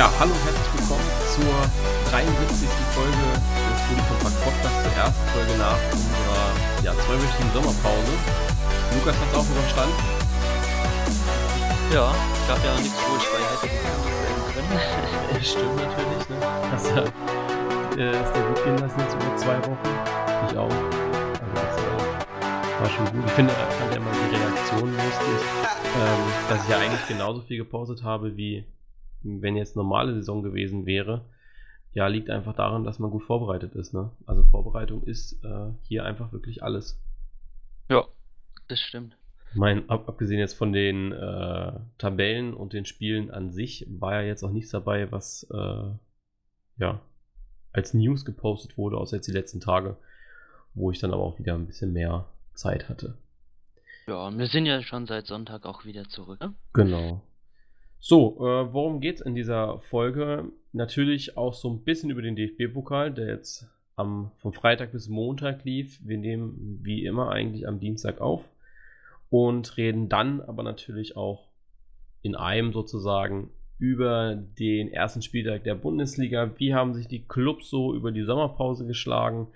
Ja, hallo und herzlich willkommen zur 73. Folge des Foodie Compact Podcasts, zur ersten Folge nach unserer ja, zweiwöchigen Sommerpause. Lukas hat es auch überstanden. Ja, gab ja nichts, wo ich bei hätte können. Stimmt natürlich, ne? Hast ja, äh, ist dir gut gehen lassen jetzt über zwei Wochen. Ich auch. Also das äh, war schon gut. Ich finde, da fand ja immer die Reaktion lustig, ähm, dass ich ja eigentlich genauso viel gepostet habe wie wenn jetzt normale Saison gewesen wäre, ja, liegt einfach daran, dass man gut vorbereitet ist. Ne? Also Vorbereitung ist äh, hier einfach wirklich alles. Ja, das stimmt. Ich meine, ab, abgesehen jetzt von den äh, Tabellen und den Spielen an sich, war ja jetzt auch nichts dabei, was äh, ja als News gepostet wurde, außer jetzt die letzten Tage, wo ich dann aber auch wieder ein bisschen mehr Zeit hatte. Ja, wir sind ja schon seit Sonntag auch wieder zurück. Ne? Genau. So, äh, worum geht's in dieser Folge? Natürlich auch so ein bisschen über den DFB-Pokal, der jetzt am, vom Freitag bis Montag lief. Wir nehmen wie immer eigentlich am Dienstag auf und reden dann aber natürlich auch in einem sozusagen über den ersten Spieltag der Bundesliga. Wie haben sich die Clubs so über die Sommerpause geschlagen?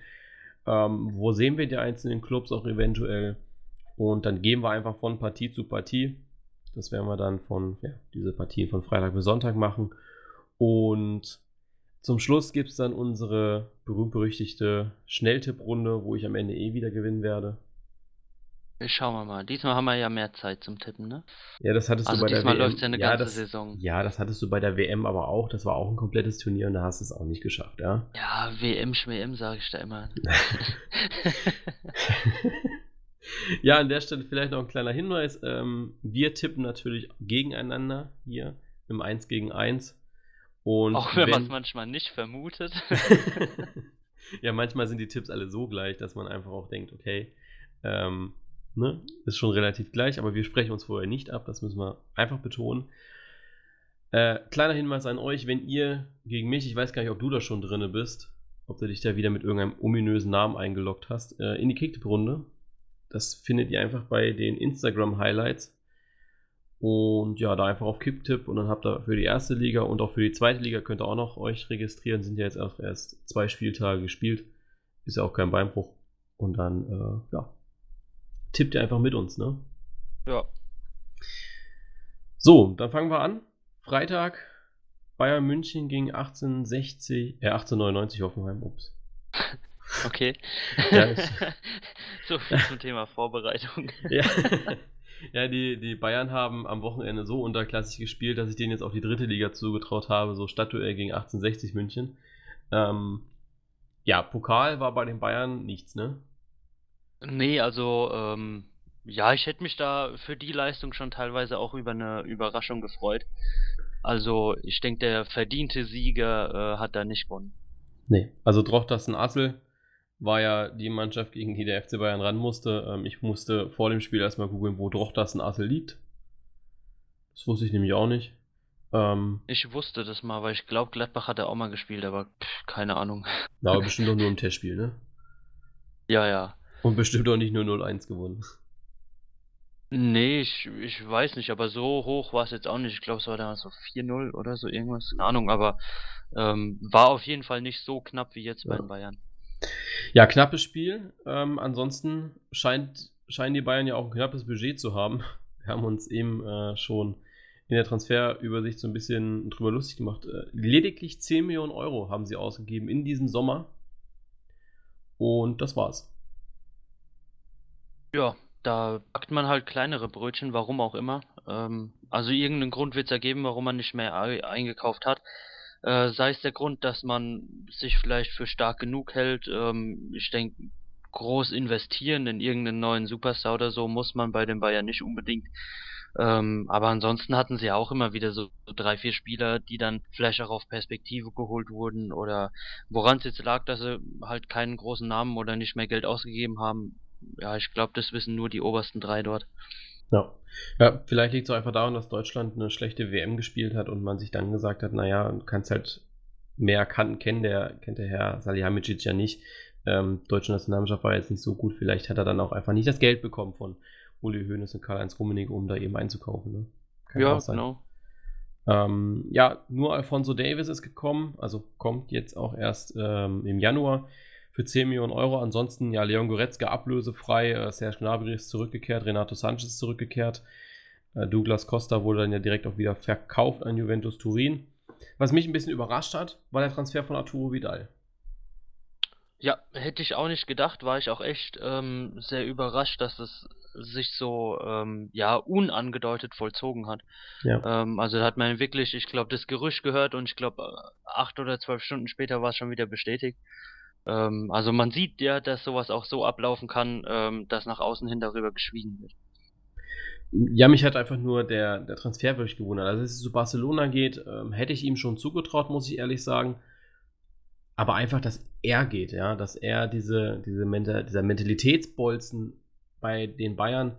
Ähm, wo sehen wir die einzelnen Clubs auch eventuell? Und dann gehen wir einfach von Partie zu Partie das werden wir dann von, ja, diese Partien von Freitag bis Sonntag machen. Und zum Schluss gibt es dann unsere berühmt-berüchtigte Schnelltipprunde, wo ich am Ende eh wieder gewinnen werde. Schauen wir mal. Diesmal haben wir ja mehr Zeit zum Tippen, ne? Ja, das hattest also du bei der diesmal WM. läuft ja eine ja, ganze das, Saison. Ja, das hattest du bei der WM aber auch. Das war auch ein komplettes Turnier und da hast du es auch nicht geschafft, ja? Ja, WM, Schwm, sage ich da immer. ja, an der Stelle vielleicht noch ein kleiner Hinweis. Ähm, wir tippen natürlich gegeneinander hier im 1 gegen 1. Und Auch wenn, man es manchmal nicht vermutet. ja, manchmal sind die Tipps alle so gleich, dass man einfach auch denkt, okay, ähm, ne, ist schon relativ gleich, aber wir sprechen uns vorher nicht ab, das müssen wir einfach betonen. Äh, kleiner Hinweis an euch, wenn ihr gegen mich, ich weiß gar nicht, ob du da schon drinne bist, ob du dich da wieder mit irgendeinem ominösen Namen eingeloggt hast, äh, in die Kicktip-Runde. Das findet ihr einfach bei den Instagram-Highlights. Und ja, da einfach auf Kipptipp und dann habt ihr für die erste Liga und auch für die zweite Liga könnt ihr auch noch euch registrieren. Sind ja jetzt auch erst zwei Spieltage gespielt. Ist ja auch kein Beinbruch. Und dann, äh, ja, tippt ihr einfach mit uns, ne? Ja. So, dann fangen wir an. Freitag, Bayern München gegen 1860, äh, 1899 Hoffenheim, ups. Okay. Ja, so viel zum Thema Vorbereitung. ja. ja, die, die Bayern haben am Wochenende so unterklassig gespielt, dass ich denen jetzt auch die dritte Liga zugetraut habe, so Stadtduell gegen 1860 München. Ähm, ja, Pokal war bei den Bayern nichts, ne? Nee, also, ähm, ja, ich hätte mich da für die Leistung schon teilweise auch über eine Überraschung gefreut. Also, ich denke, der verdiente Sieger äh, hat da nicht gewonnen. Nee, also Drochtersen Assel war ja die Mannschaft, gegen die der FC Bayern ran musste. Ähm, ich musste vor dem Spiel erstmal googeln, wo Drochtersen Assel liegt. Das wusste ich nämlich auch nicht. Ähm, Ich wusste das mal, weil ich glaube, Gladbach hat er auch mal gespielt, aber pff, keine Ahnung. na, aber bestimmt doch nur im Testspiel, ne? Ja, ja. Und bestimmt auch nicht nur 0-1 gewonnen. Nee, ich, ich weiß nicht, aber so hoch war es jetzt auch nicht. Ich glaube, es war damals so 4-0 oder so irgendwas. Keine Ahnung, aber ähm, war auf jeden Fall nicht so knapp wie jetzt bei Ja. den Bayern. Ja, knappes Spiel. Ähm, ansonsten scheint, scheinen die Bayern ja auch ein knappes Budget zu haben. Wir haben uns eben äh, schon in der Transferübersicht so ein bisschen drüber lustig gemacht. Äh, lediglich 10 Millionen Euro haben sie ausgegeben in diesem Sommer. Und das war's. Ja, da backt man halt kleinere Brötchen, warum auch immer. Ähm, also irgendeinen Grund wird es ergeben, warum man nicht mehr ei- eingekauft hat. Äh, sei es der Grund, dass man sich vielleicht für stark genug hält. Ähm, ich denke, groß investieren in irgendeinen neuen Superstar oder so muss man bei den Bayern nicht unbedingt. Ähm, aber ansonsten hatten sie auch immer wieder so drei, vier Spieler, die dann vielleicht auch auf Perspektive geholt wurden oder woran es jetzt lag, dass sie halt keinen großen Namen oder nicht mehr Geld ausgegeben haben. Ja, ich glaube, das wissen nur die obersten drei dort. Ja. ja, vielleicht liegt es auch einfach daran, dass Deutschland eine schlechte WM gespielt hat und man sich dann gesagt hat, naja, du kannst halt mehr Kanten kennen, der kennt der Herr Salihamidzic ja nicht. Ähm, deutsche Nationalmannschaft war jetzt nicht so gut, vielleicht hat er dann auch einfach nicht das Geld bekommen von Uli Hoeneß und Karl-Heinz Rummenigge, um da eben einzukaufen. Ne? Kann Ja, auch sein. genau. Ähm, ja, nur Alfonso Davis ist gekommen, also kommt jetzt auch erst ähm, im Januar für 10 Millionen Euro. Ansonsten ja Leon Goretzka ablösefrei, äh, Serge Gnabry ist zurückgekehrt, Renato Sanchez ist zurückgekehrt. Äh, Douglas Costa wurde dann ja direkt auch wieder verkauft an Juventus Turin. Was mich ein bisschen überrascht hat, war der Transfer von Arturo Vidal. Ja, hätte ich auch nicht gedacht, war ich auch echt ähm, sehr überrascht, dass es sich so ähm, ja unangedeutet vollzogen hat. Ja. Ähm, also da hat man wirklich, ich glaube, das Gerücht gehört und ich glaube acht oder zwölf Stunden später war es schon wieder bestätigt. Ähm, also man sieht ja, dass sowas auch so ablaufen kann, ähm, dass nach außen hin darüber geschwiegen wird. Ja, mich hat einfach nur der, der Transfer wirklich gewundert. Also, dass es zu Barcelona geht, ähm, hätte ich ihm schon zugetraut, muss ich ehrlich sagen. Aber einfach, dass er geht, ja, dass er diese, diese Mental, dieser Mentalitätsbolzen bei den Bayern,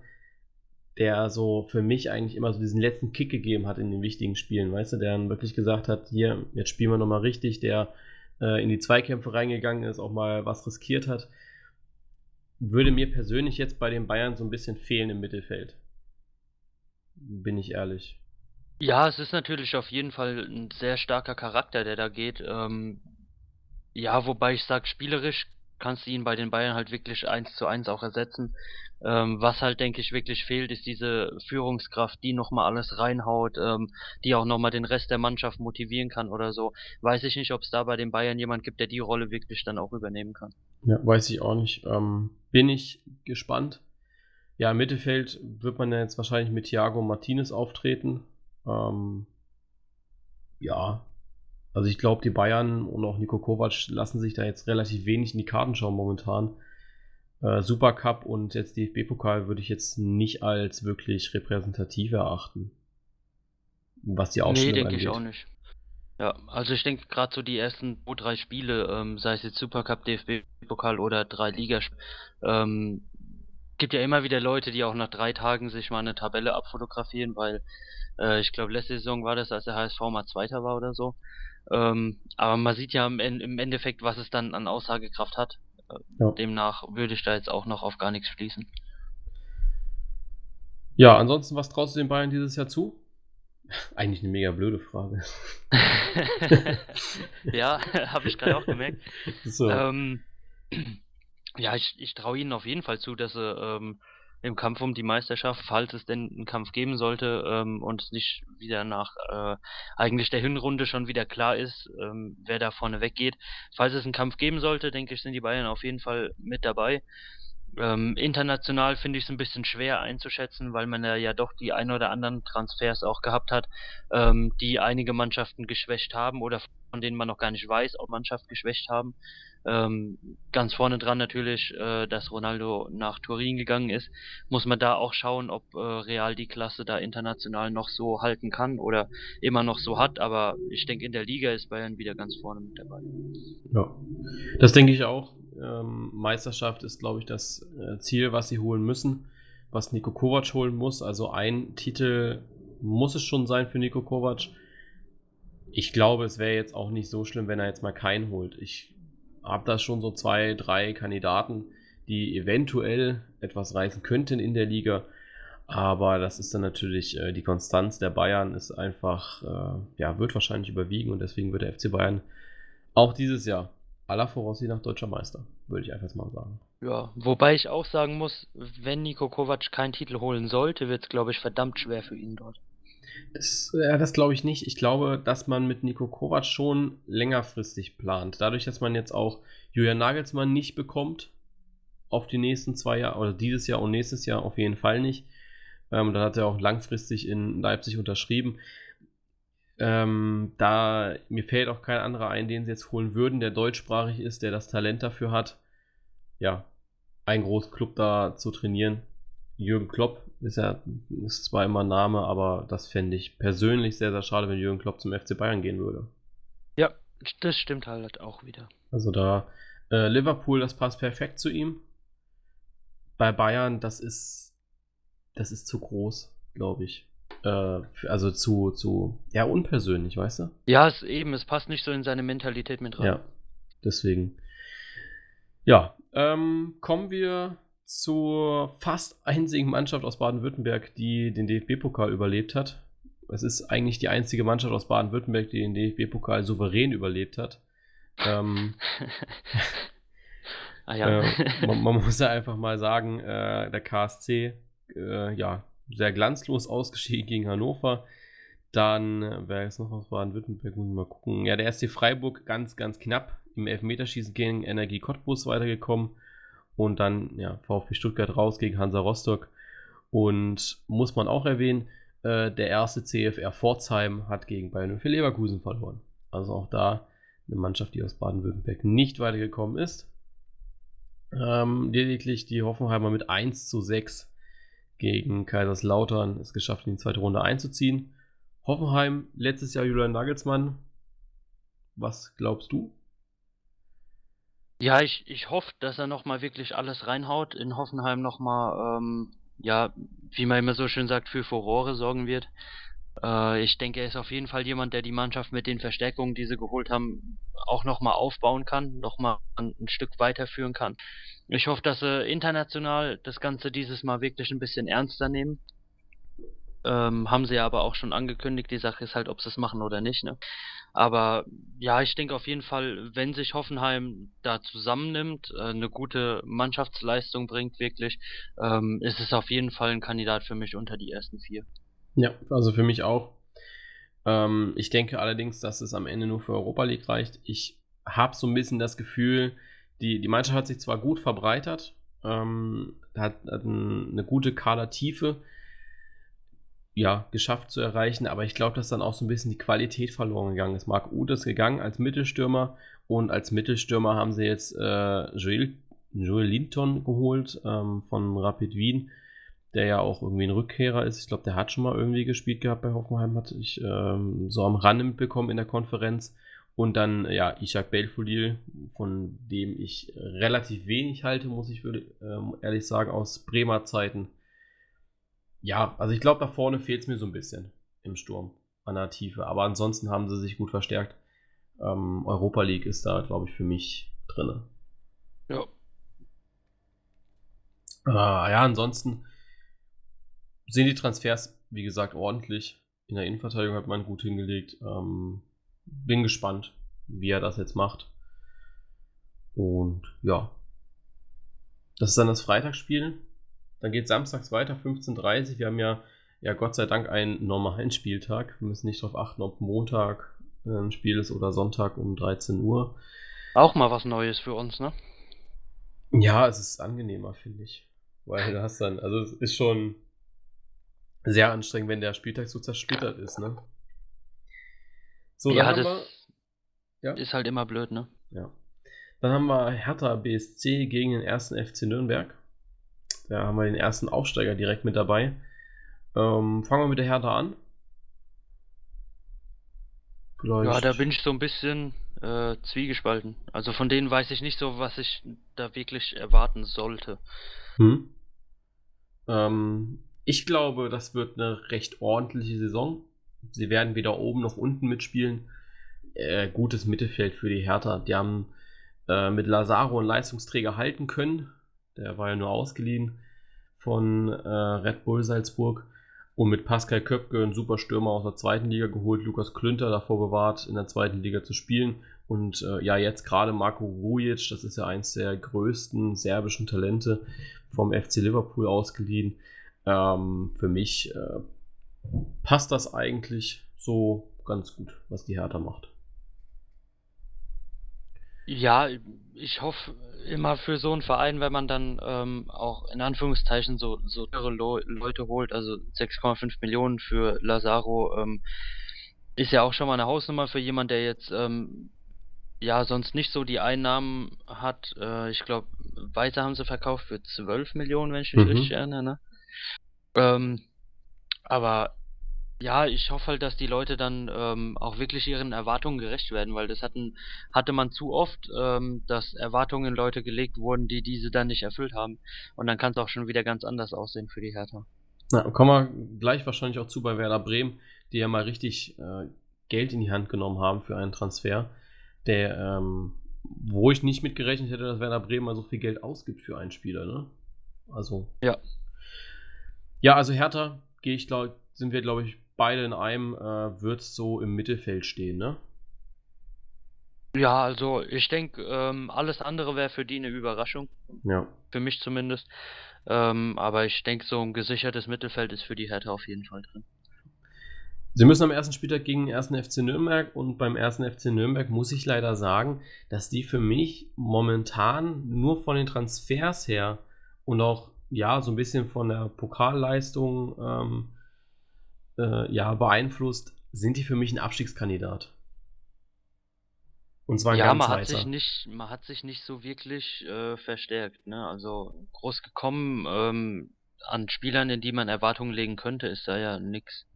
der so für mich eigentlich immer so diesen letzten Kick gegeben hat in den wichtigen Spielen, weißt du, der dann wirklich gesagt hat, hier, jetzt spielen wir nochmal richtig, der äh, in die Zweikämpfe reingegangen ist, auch mal was riskiert hat, würde mir persönlich jetzt bei den Bayern so ein bisschen fehlen im Mittelfeld. Bin ich ehrlich. Ja, es ist natürlich auf jeden Fall ein sehr starker Charakter, der da geht. Ähm, ja, wobei ich sage, spielerisch kannst du ihn bei den Bayern halt wirklich eins zu eins auch ersetzen. Ähm, was halt, denke ich, wirklich fehlt, ist diese Führungskraft, die nochmal alles reinhaut, ähm, die auch nochmal den Rest der Mannschaft motivieren kann oder so. Weiß ich nicht, ob es da bei den Bayern jemand gibt, der die Rolle wirklich dann auch übernehmen kann. Ja, weiß ich auch nicht. Ähm, bin ich gespannt. Ja, im Mittelfeld wird man ja jetzt wahrscheinlich mit Thiago Martinez auftreten. Ähm, ja, also ich glaube, die Bayern und auch Nico Kovac lassen sich da jetzt relativ wenig in die Karten schauen momentan. Äh, Supercup und jetzt DFB-Pokal würde ich jetzt nicht als wirklich repräsentativ erachten. Was die Ausstellung Nee, denke ich auch nicht. Ja, also ich denke gerade so die ersten zwei, drei Spiele, ähm, sei es jetzt Supercup, DFB-Pokal oder drei Ligaspiele, ähm, gibt ja immer wieder Leute, die auch nach drei Tagen sich mal eine Tabelle abfotografieren, weil äh, ich glaube letzte Saison war das, als der HSV mal Zweiter war oder so. Ähm, aber man sieht ja im, im, Endeffekt, was es dann an Aussagekraft hat. Ja. Demnach würde ich da jetzt auch noch auf gar nichts schließen. Ja, ansonsten, was traust du den Bayern dieses Jahr zu? Eigentlich eine mega blöde Frage. ja, habe ich gerade auch gemerkt. So. Ähm, ja, ich, ich traue ihnen auf jeden Fall zu, dass sie ähm, im Kampf um die Meisterschaft, falls es denn einen Kampf geben sollte ähm, und nicht wieder nach äh, eigentlich der Hinrunde schon wieder klar ist, ähm, wer da vorne weggeht. Falls es einen Kampf geben sollte, denke ich, sind die Bayern auf jeden Fall mit dabei. Ähm, international finde ich es ein bisschen schwer einzuschätzen, weil man ja, ja doch die ein oder anderen Transfers auch gehabt hat, ähm, die einige Mannschaften geschwächt haben oder von denen man noch gar nicht weiß, ob Mannschaften geschwächt haben. Ähm, ganz vorne dran natürlich, äh, dass Ronaldo nach Turin gegangen ist, muss man da auch schauen, ob äh, Real die Klasse da international noch so halten kann oder immer noch so hat. Aber ich denke, in der Liga ist Bayern wieder ganz vorne mit dabei. Ja, das denke ich auch. Ähm, Meisterschaft ist, glaube ich, das äh, Ziel, was sie holen müssen, was Nico Kovac holen muss. Also ein Titel muss es schon sein für Nico Kovac. Ich glaube, es wäre jetzt auch nicht so schlimm, wenn er jetzt mal keinen holt. Ich habe da schon so zwei, drei Kandidaten, die eventuell etwas reißen könnten in der Liga. Aber das ist dann natürlich, äh, die Konstanz der Bayern ist einfach, äh, ja, wird wahrscheinlich überwiegen und deswegen wird der FC Bayern auch dieses Jahr aller Voraussicht nach deutscher Meister, würde ich einfach mal sagen. Ja, wobei ich auch sagen muss, wenn Nico Kovac keinen Titel holen sollte, wird es, glaube ich, verdammt schwer für ihn dort. Das, ja, das glaube ich nicht. Ich glaube, dass man mit Nico Kovac schon längerfristig plant. Dadurch, dass man jetzt auch Julian Nagelsmann nicht bekommt auf die nächsten zwei Jahre, oder dieses Jahr und nächstes Jahr auf jeden Fall nicht. Ähm, dann hat er auch langfristig in Leipzig unterschrieben. Ähm, da mir fällt auch kein anderer ein, den sie jetzt holen würden, der deutschsprachig ist, der das Talent dafür hat, ja, einen großen Club da zu trainieren. Jürgen Klopp ist ja ist zwar immer ein Name, aber das fände ich persönlich sehr, sehr schade, wenn Jürgen Klopp zum FC Bayern gehen würde. Ja, das stimmt halt auch wieder. Also da äh, Liverpool, das passt perfekt zu ihm. Bei Bayern, das ist das ist zu groß, glaube ich. Äh, also zu, zu, ja, unpersönlich, weißt du? Ja, es eben, es passt nicht so in seine Mentalität mit rein. Ja, deswegen. Ja, ähm, kommen wir zur fast einzigen Mannschaft aus Baden-Württemberg, die den DFB-Pokal überlebt hat. es ist eigentlich die einzige Mannschaft aus Baden-Württemberg, die den DFB-Pokal souverän überlebt hat. Ähm, ah, ja. äh, man, man, muss ja einfach mal sagen, äh, der KSC, äh, ja, sehr glanzlos ausgeschieden gegen Hannover. Dann, äh, wer ist noch aus Baden-Württemberg? Muss ich mal gucken. Ja, der SC Freiburg ganz, ganz knapp im Elfmeterschießen gegen Energie Cottbus weitergekommen. Und dann, ja, VfB Stuttgart raus gegen Hansa Rostock. Und muss man auch erwähnen, äh, der erste CFR Pforzheim hat gegen Bayern für Leverkusen verloren. Also auch da eine Mannschaft, die aus Baden-Württemberg nicht weitergekommen ist. Ähm, lediglich die Hoffenheimer mit 1 zu 6 gegen Kaiserslautern es geschafft, in die zweite Runde einzuziehen. Hoffenheim, letztes Jahr Julian Nagelsmann. Was glaubst du? Ja, ich, ich hoffe, dass er nochmal wirklich alles reinhaut, in Hoffenheim nochmal, ähm, ja, wie man immer so schön sagt, für Furore sorgen wird. Äh, ich denke, er ist auf jeden Fall jemand, der die Mannschaft mit den Verstärkungen, die sie geholt haben, auch nochmal aufbauen kann, nochmal ein, ein Stück weiterführen kann. Ich hoffe, dass sie international das Ganze dieses Mal wirklich ein bisschen ernster nehmen ähm, haben sie ja aber auch schon angekündigt. Die Sache ist halt, ob sie es machen oder nicht. Ne? Aber ja, ich denke auf jeden Fall, wenn sich Hoffenheim da zusammennimmt, äh, eine gute Mannschaftsleistung bringt wirklich, ähm, ist es auf jeden Fall ein Kandidat für mich unter die ersten vier. Ja, also für mich auch. Ähm, ich denke allerdings, dass es am Ende nur für Europa League reicht. Ich habe so ein bisschen das Gefühl, die, die Mannschaft hat sich zwar gut verbreitert, ähm, hat, hat eine gute Kadertiefe, ja, geschafft zu erreichen, aber ich glaube, dass dann auch so ein bisschen die Qualität verloren gegangen ist. Marc Uth ist gegangen als Mittelstürmer und als Mittelstürmer haben sie jetzt äh, Joel, Joel Linton geholt ähm, von Rapid Wien, der ja auch irgendwie ein Rückkehrer ist. Ich glaube, der hat schon mal irgendwie gespielt gehabt bei Hoffenheim, hatte ich ähm, so am Rande mitbekommen in der Konferenz. Und dann, ja, Ishak Belfodil, von dem ich relativ wenig halte, muss ich würde, ähm, ehrlich sagen, aus Bremer Zeiten ja, also ich glaube, da vorne fehlt es mir so ein bisschen im Sturm an der Tiefe. Aber ansonsten haben sie sich gut verstärkt. Ähm, Europa League ist da, glaube ich, für mich drin. Ja. Ah, ja, ansonsten sind die Transfers, wie gesagt, ordentlich. In der Innenverteidigung hat man gut hingelegt. Ähm, bin gespannt, wie er das jetzt macht. Und ja. Das ist dann das Freitagsspiel. Dann geht samstags weiter, 15.30 Uhr. Wir haben ja, ja Gott sei Dank einen normalen Spieltag. Wir müssen nicht darauf achten, ob Montag äh, ein Spiel ist oder Sonntag um 13 Uhr. Auch mal was Neues für uns, ne? Ja, es ist angenehmer, finde ich. Weil du hast dann, also es ist schon sehr anstrengend, wenn der Spieltag so zersplittert ist, ne? So, ja, das wir, ja? ist halt immer blöd, ne? Ja. Dann haben wir Hertha BSC gegen den ersten FC Nürnberg. Da haben wir den ersten Aufsteiger direkt mit dabei. Ähm, fangen wir mit der Hertha an. Vielleicht. Ja, da bin ich so ein bisschen äh, zwiegespalten. Also von denen weiß ich nicht so, was ich da wirklich erwarten sollte. Hm. Ähm, ich glaube, das wird eine recht ordentliche Saison. Sie werden weder oben noch unten mitspielen. Äh, gutes Mittelfeld für die Hertha. Die haben äh, mit Lazaro einen Leistungsträger halten können. Der war ja nur ausgeliehen von äh, Red Bull Salzburg. Und mit Pascal Köpke, einen super Stürmer aus der zweiten Liga geholt, Lukas Klünter davor bewahrt, in der zweiten Liga zu spielen. Und äh, ja, jetzt gerade Marco Vujic, das ist ja eins der größten serbischen Talente vom FC Liverpool ausgeliehen. Ähm, für mich äh, passt das eigentlich so ganz gut, was die Hertha macht. Ja, ich hoffe immer für so einen Verein, wenn man dann ähm, auch in Anführungszeichen so, so teure Leute holt, also 6,5 Millionen für Lazaro, ähm, ist ja auch schon mal eine Hausnummer für jemand, der jetzt ähm, ja sonst nicht so die Einnahmen hat. Äh, ich glaube, weiter haben sie verkauft für 12 Millionen, wenn ich mich mhm. richtig erinnere. Ne? Ähm, aber ja, ich hoffe halt, dass die Leute dann ähm, auch wirklich ihren Erwartungen gerecht werden, weil das hatten, hatte man zu oft, ähm, dass Erwartungen in Leute gelegt wurden, die diese dann nicht erfüllt haben. Und dann kann es auch schon wieder ganz anders aussehen für die Hertha. Na, kommen wir gleich wahrscheinlich auch zu bei Werder Bremen, die ja mal richtig äh, Geld in die Hand genommen haben für einen Transfer, der, ähm, wo ich nicht mitgerechnet hätte, dass Werder Bremen mal so viel Geld ausgibt für einen Spieler, ne? Also. Ja. Ja, also Hertha gehe ich, glaube sind wir, glaube ich, beide in einem äh, wird so im Mittelfeld stehen, ne? Ja, also ich denke, ähm, alles andere wäre für die eine Überraschung. Ja. Für mich zumindest. Ähm, aber ich denke, so ein gesichertes Mittelfeld ist für die Hertha auf jeden Fall drin. Sie müssen am ersten Spieltag gegen den ersten FC Nürnberg und beim ersten FC Nürnberg muss ich leider sagen, dass die für mich momentan nur von den Transfers her und auch ja so ein bisschen von der Pokalleistung ähm, äh, ja beeinflusst, sind die für mich ein Abstiegskandidat. Und zwar ein ja, man hat sich nicht, man hat sich nicht so wirklich äh, verstärkt. Ne? Also groß gekommen ähm, an Spielern, in die man Erwartungen legen könnte, ist da ja nichts.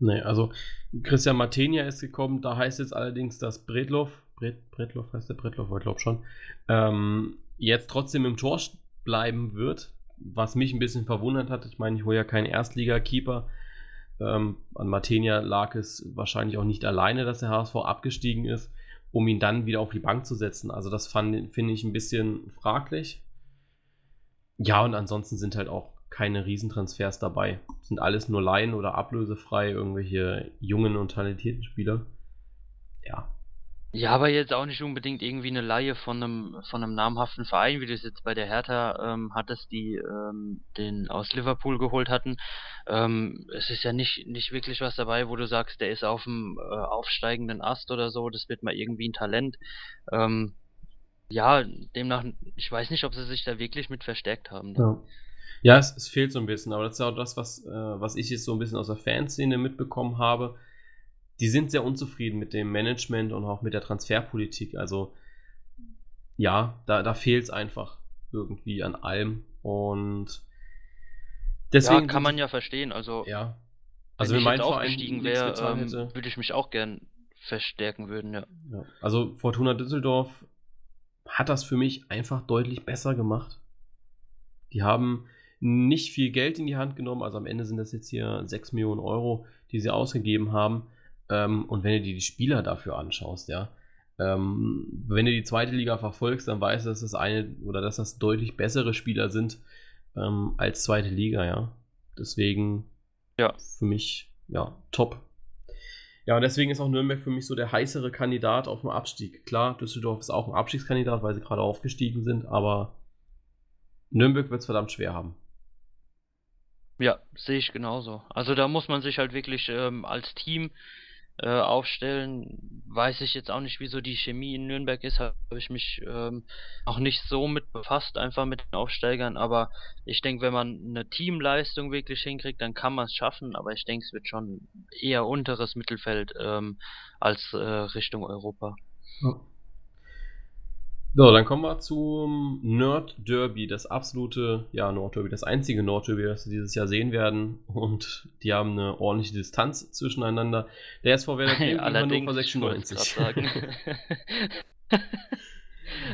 Nee, also Christian Martenia ist gekommen, da heißt jetzt allerdings, dass Bredloff, Bred, Bredloff heißt der Bredloff, ich glaube schon, ähm, jetzt trotzdem im Tor bleiben wird, was mich ein bisschen verwundert hat. Ich meine, ich hole ja keinen Erstliga-Keeper. Ähm, an Martenia lag es wahrscheinlich auch nicht alleine, dass der HSV abgestiegen ist, um ihn dann wieder auf die Bank zu setzen. Also das finde ich ein bisschen fraglich. Ja, und ansonsten sind halt auch keine Riesentransfers dabei. Sind alles nur Laien oder ablösefrei, irgendwelche jungen und talentierten Spieler. Ja. Ja, aber jetzt auch nicht unbedingt irgendwie eine Laie von einem, von einem namhaften Verein, wie du es jetzt bei der Hertha ähm, hattest, die ähm, den aus Liverpool geholt hatten. Ähm, es ist ja nicht, nicht wirklich was dabei, wo du sagst, der ist auf dem äh, aufsteigenden Ast oder so, das wird mal irgendwie ein Talent. Ähm, ja, demnach, ich weiß nicht, ob sie sich da wirklich mit verstärkt haben. Ja. Ja, es, es, fehlt so ein bisschen, aber das ist auch das, was, äh, was ich jetzt so ein bisschen aus der Fanszene mitbekommen habe. Die sind sehr unzufrieden mit dem Management und auch mit der Transferpolitik. Also ja, da, da fehlt es einfach irgendwie an allem. Und deswegen. Ja, kann man ja verstehen. Also, ja. Also wenn, wenn ich jetzt aufgestiegen wäre, ähm, würde ich mich auch gern verstärken würden, ja. ja. Also Fortuna Düsseldorf hat das für mich einfach deutlich besser gemacht. Die haben nicht viel Geld in die Hand genommen. Also am Ende sind das jetzt hier 6 Millionen Euro, die sie ausgegeben haben. Ähm, und wenn du dir die Spieler dafür anschaust, ja, ähm, wenn du die zweite Liga verfolgst, dann weißt du, dass das eine oder dass das deutlich bessere Spieler sind ähm, als zweite Liga, ja. Deswegen ja. für mich, ja, top. Ja, und deswegen ist auch Nürnberg für mich so der heißere Kandidat auf dem Abstieg. Klar, Düsseldorf ist auch ein Abstiegskandidat, weil sie gerade aufgestiegen sind, aber Nürnberg wird es verdammt schwer haben. Ja, sehe ich genauso. Also da muss man sich halt wirklich ähm, als Team äh, aufstellen. Weiß ich jetzt auch nicht, wieso die Chemie in Nürnberg ist, habe ich mich ähm, auch nicht so mit befasst, einfach mit den Aufsteigern. Aber ich denke, wenn man eine Teamleistung wirklich hinkriegt, dann kann man es schaffen. Aber ich denke, es wird schon eher unteres Mittelfeld ähm, als äh, Richtung Europa. Ja. So, dann kommen wir zum Nerd Derby, das absolute, ja, Nord Derby, das einzige Nord Derby, das wir dieses Jahr sehen werden. Und die haben eine ordentliche Distanz zwischeneinander. Der SV Werder Bremen Hannover 96.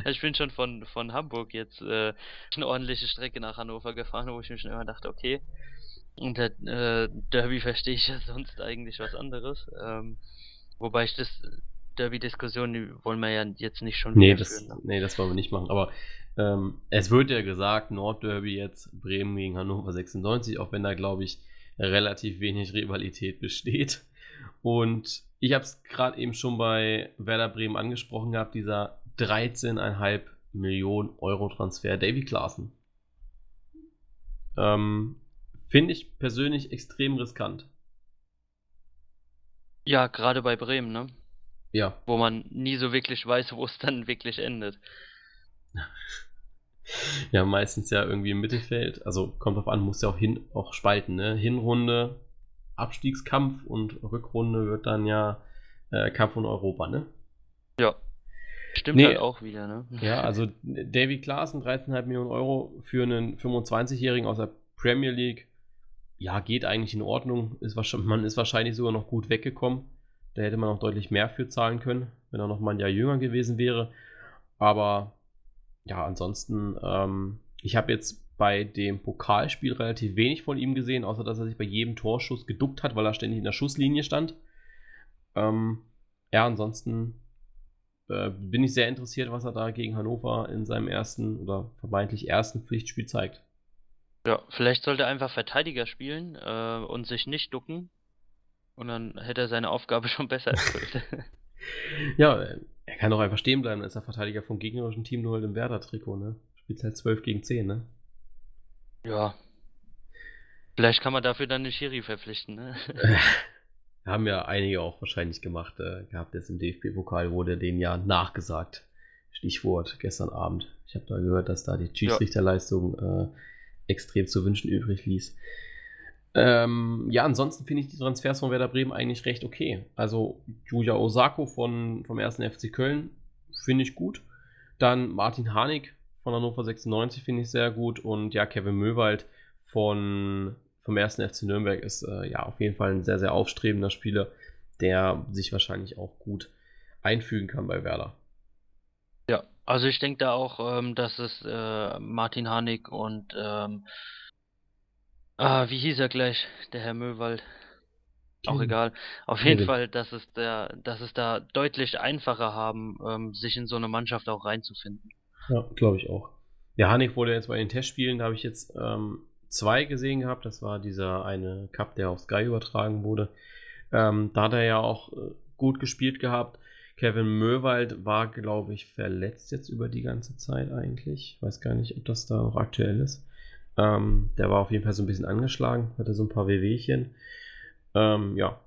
ich bin schon von, von Hamburg jetzt äh, eine ordentliche Strecke nach Hannover gefahren, wo ich mir schon immer dachte, okay, unter äh, Derby verstehe ich ja sonst eigentlich was anderes. Ähm, wobei ich das Derby-Diskussion wollen wir ja jetzt nicht schon nee, das, führen. Ne? Nee, das wollen wir nicht machen. Aber ähm, es wird ja gesagt, Nordderby jetzt Bremen gegen Hannover 96, auch wenn da, glaube ich, relativ wenig Rivalität besteht. Und ich habe es gerade eben schon bei Werder Bremen angesprochen gehabt, dieser 13,5 Millionen Euro Transfer Davy Klaassen. Ähm, Finde ich persönlich extrem riskant. Ja, gerade bei Bremen, ne? Ja. Wo man nie so wirklich weiß, wo es dann wirklich endet. Ja, meistens ja irgendwie im Mittelfeld. Also kommt drauf an, muss ja auch hin auch spalten, ne? Hinrunde Abstiegskampf und Rückrunde wird dann ja äh, Kampf um Europa, ne? Ja. Stimmt nee, halt auch wieder, ne? Ja, also Davy Klaassen, 13,5 Millionen Euro für einen 25-Jährigen aus der Premier League. Ja, geht eigentlich in Ordnung. Ist man ist wahrscheinlich sogar noch gut weggekommen. Da hätte man auch deutlich mehr für zahlen können, wenn er noch mal ein Jahr jünger gewesen wäre. Aber ja, ansonsten, ähm, ich habe jetzt bei dem Pokalspiel relativ wenig von ihm gesehen, außer dass er sich bei jedem Torschuss geduckt hat, weil er ständig in der Schusslinie stand. Ähm, ja, ansonsten äh, bin ich sehr interessiert, was er da gegen Hannover in seinem ersten oder vermeintlich ersten Pflichtspiel zeigt. Ja, vielleicht sollte er einfach Verteidiger spielen äh, und sich nicht ducken, Und dann hätte er seine Aufgabe schon besser erfüllt. ja, er kann doch einfach stehen bleiben, dann ist er Verteidiger vom gegnerischen Team nur halt im Werder-Trikot, ne? Spielt halt 12 gegen 10, ne? Ja. Vielleicht kann man dafür dann eine Schiri verpflichten, ne? Haben ja einige auch wahrscheinlich gemacht äh, gehabt, jetzt im DFB-Pokal wurde denen ja nachgesagt. Stichwort gestern Abend. Ich habe da gehört, dass da die Schiedsrichterleistung äh, extrem zu wünschen übrig ließ. Ähm, ja, ansonsten finde ich die Transfers von Werder Bremen eigentlich recht okay. Also Julia Osako von, vom 1. FC Köln finde ich gut. Dann Martin Harnik von Hannover 96 finde ich sehr gut. Und ja, Kevin Möwald von, vom 1. FC Nürnberg ist äh, ja auf jeden Fall ein sehr, sehr aufstrebender Spieler, der sich wahrscheinlich auch gut einfügen kann bei Werder. Ja, also ich denke da auch, ähm, dass es äh, Martin Harnik und ähm, Ah, wie hieß er gleich? Der Herr Möwald. Auch egal. Auf jeden Kevin. Fall, dass es der, dass es da deutlich einfacher haben, ähm, sich in so eine Mannschaft auch reinzufinden. Ja, glaube ich auch. Ja, Hanik wurde jetzt bei den Testspielen, da habe ich jetzt ähm, zwei gesehen gehabt. Das war dieser eine Cup, der auf Sky übertragen wurde. Ähm, da hat er ja auch äh, gut gespielt gehabt. Kevin Möwald war, glaube ich, verletzt jetzt über die ganze Zeit eigentlich. Ich weiß gar nicht, ob das da noch aktuell ist. Ähm, der war auf jeden Fall so ein bisschen angeschlagen, hatte so ein paar Wehwehchen. Ähm, ja.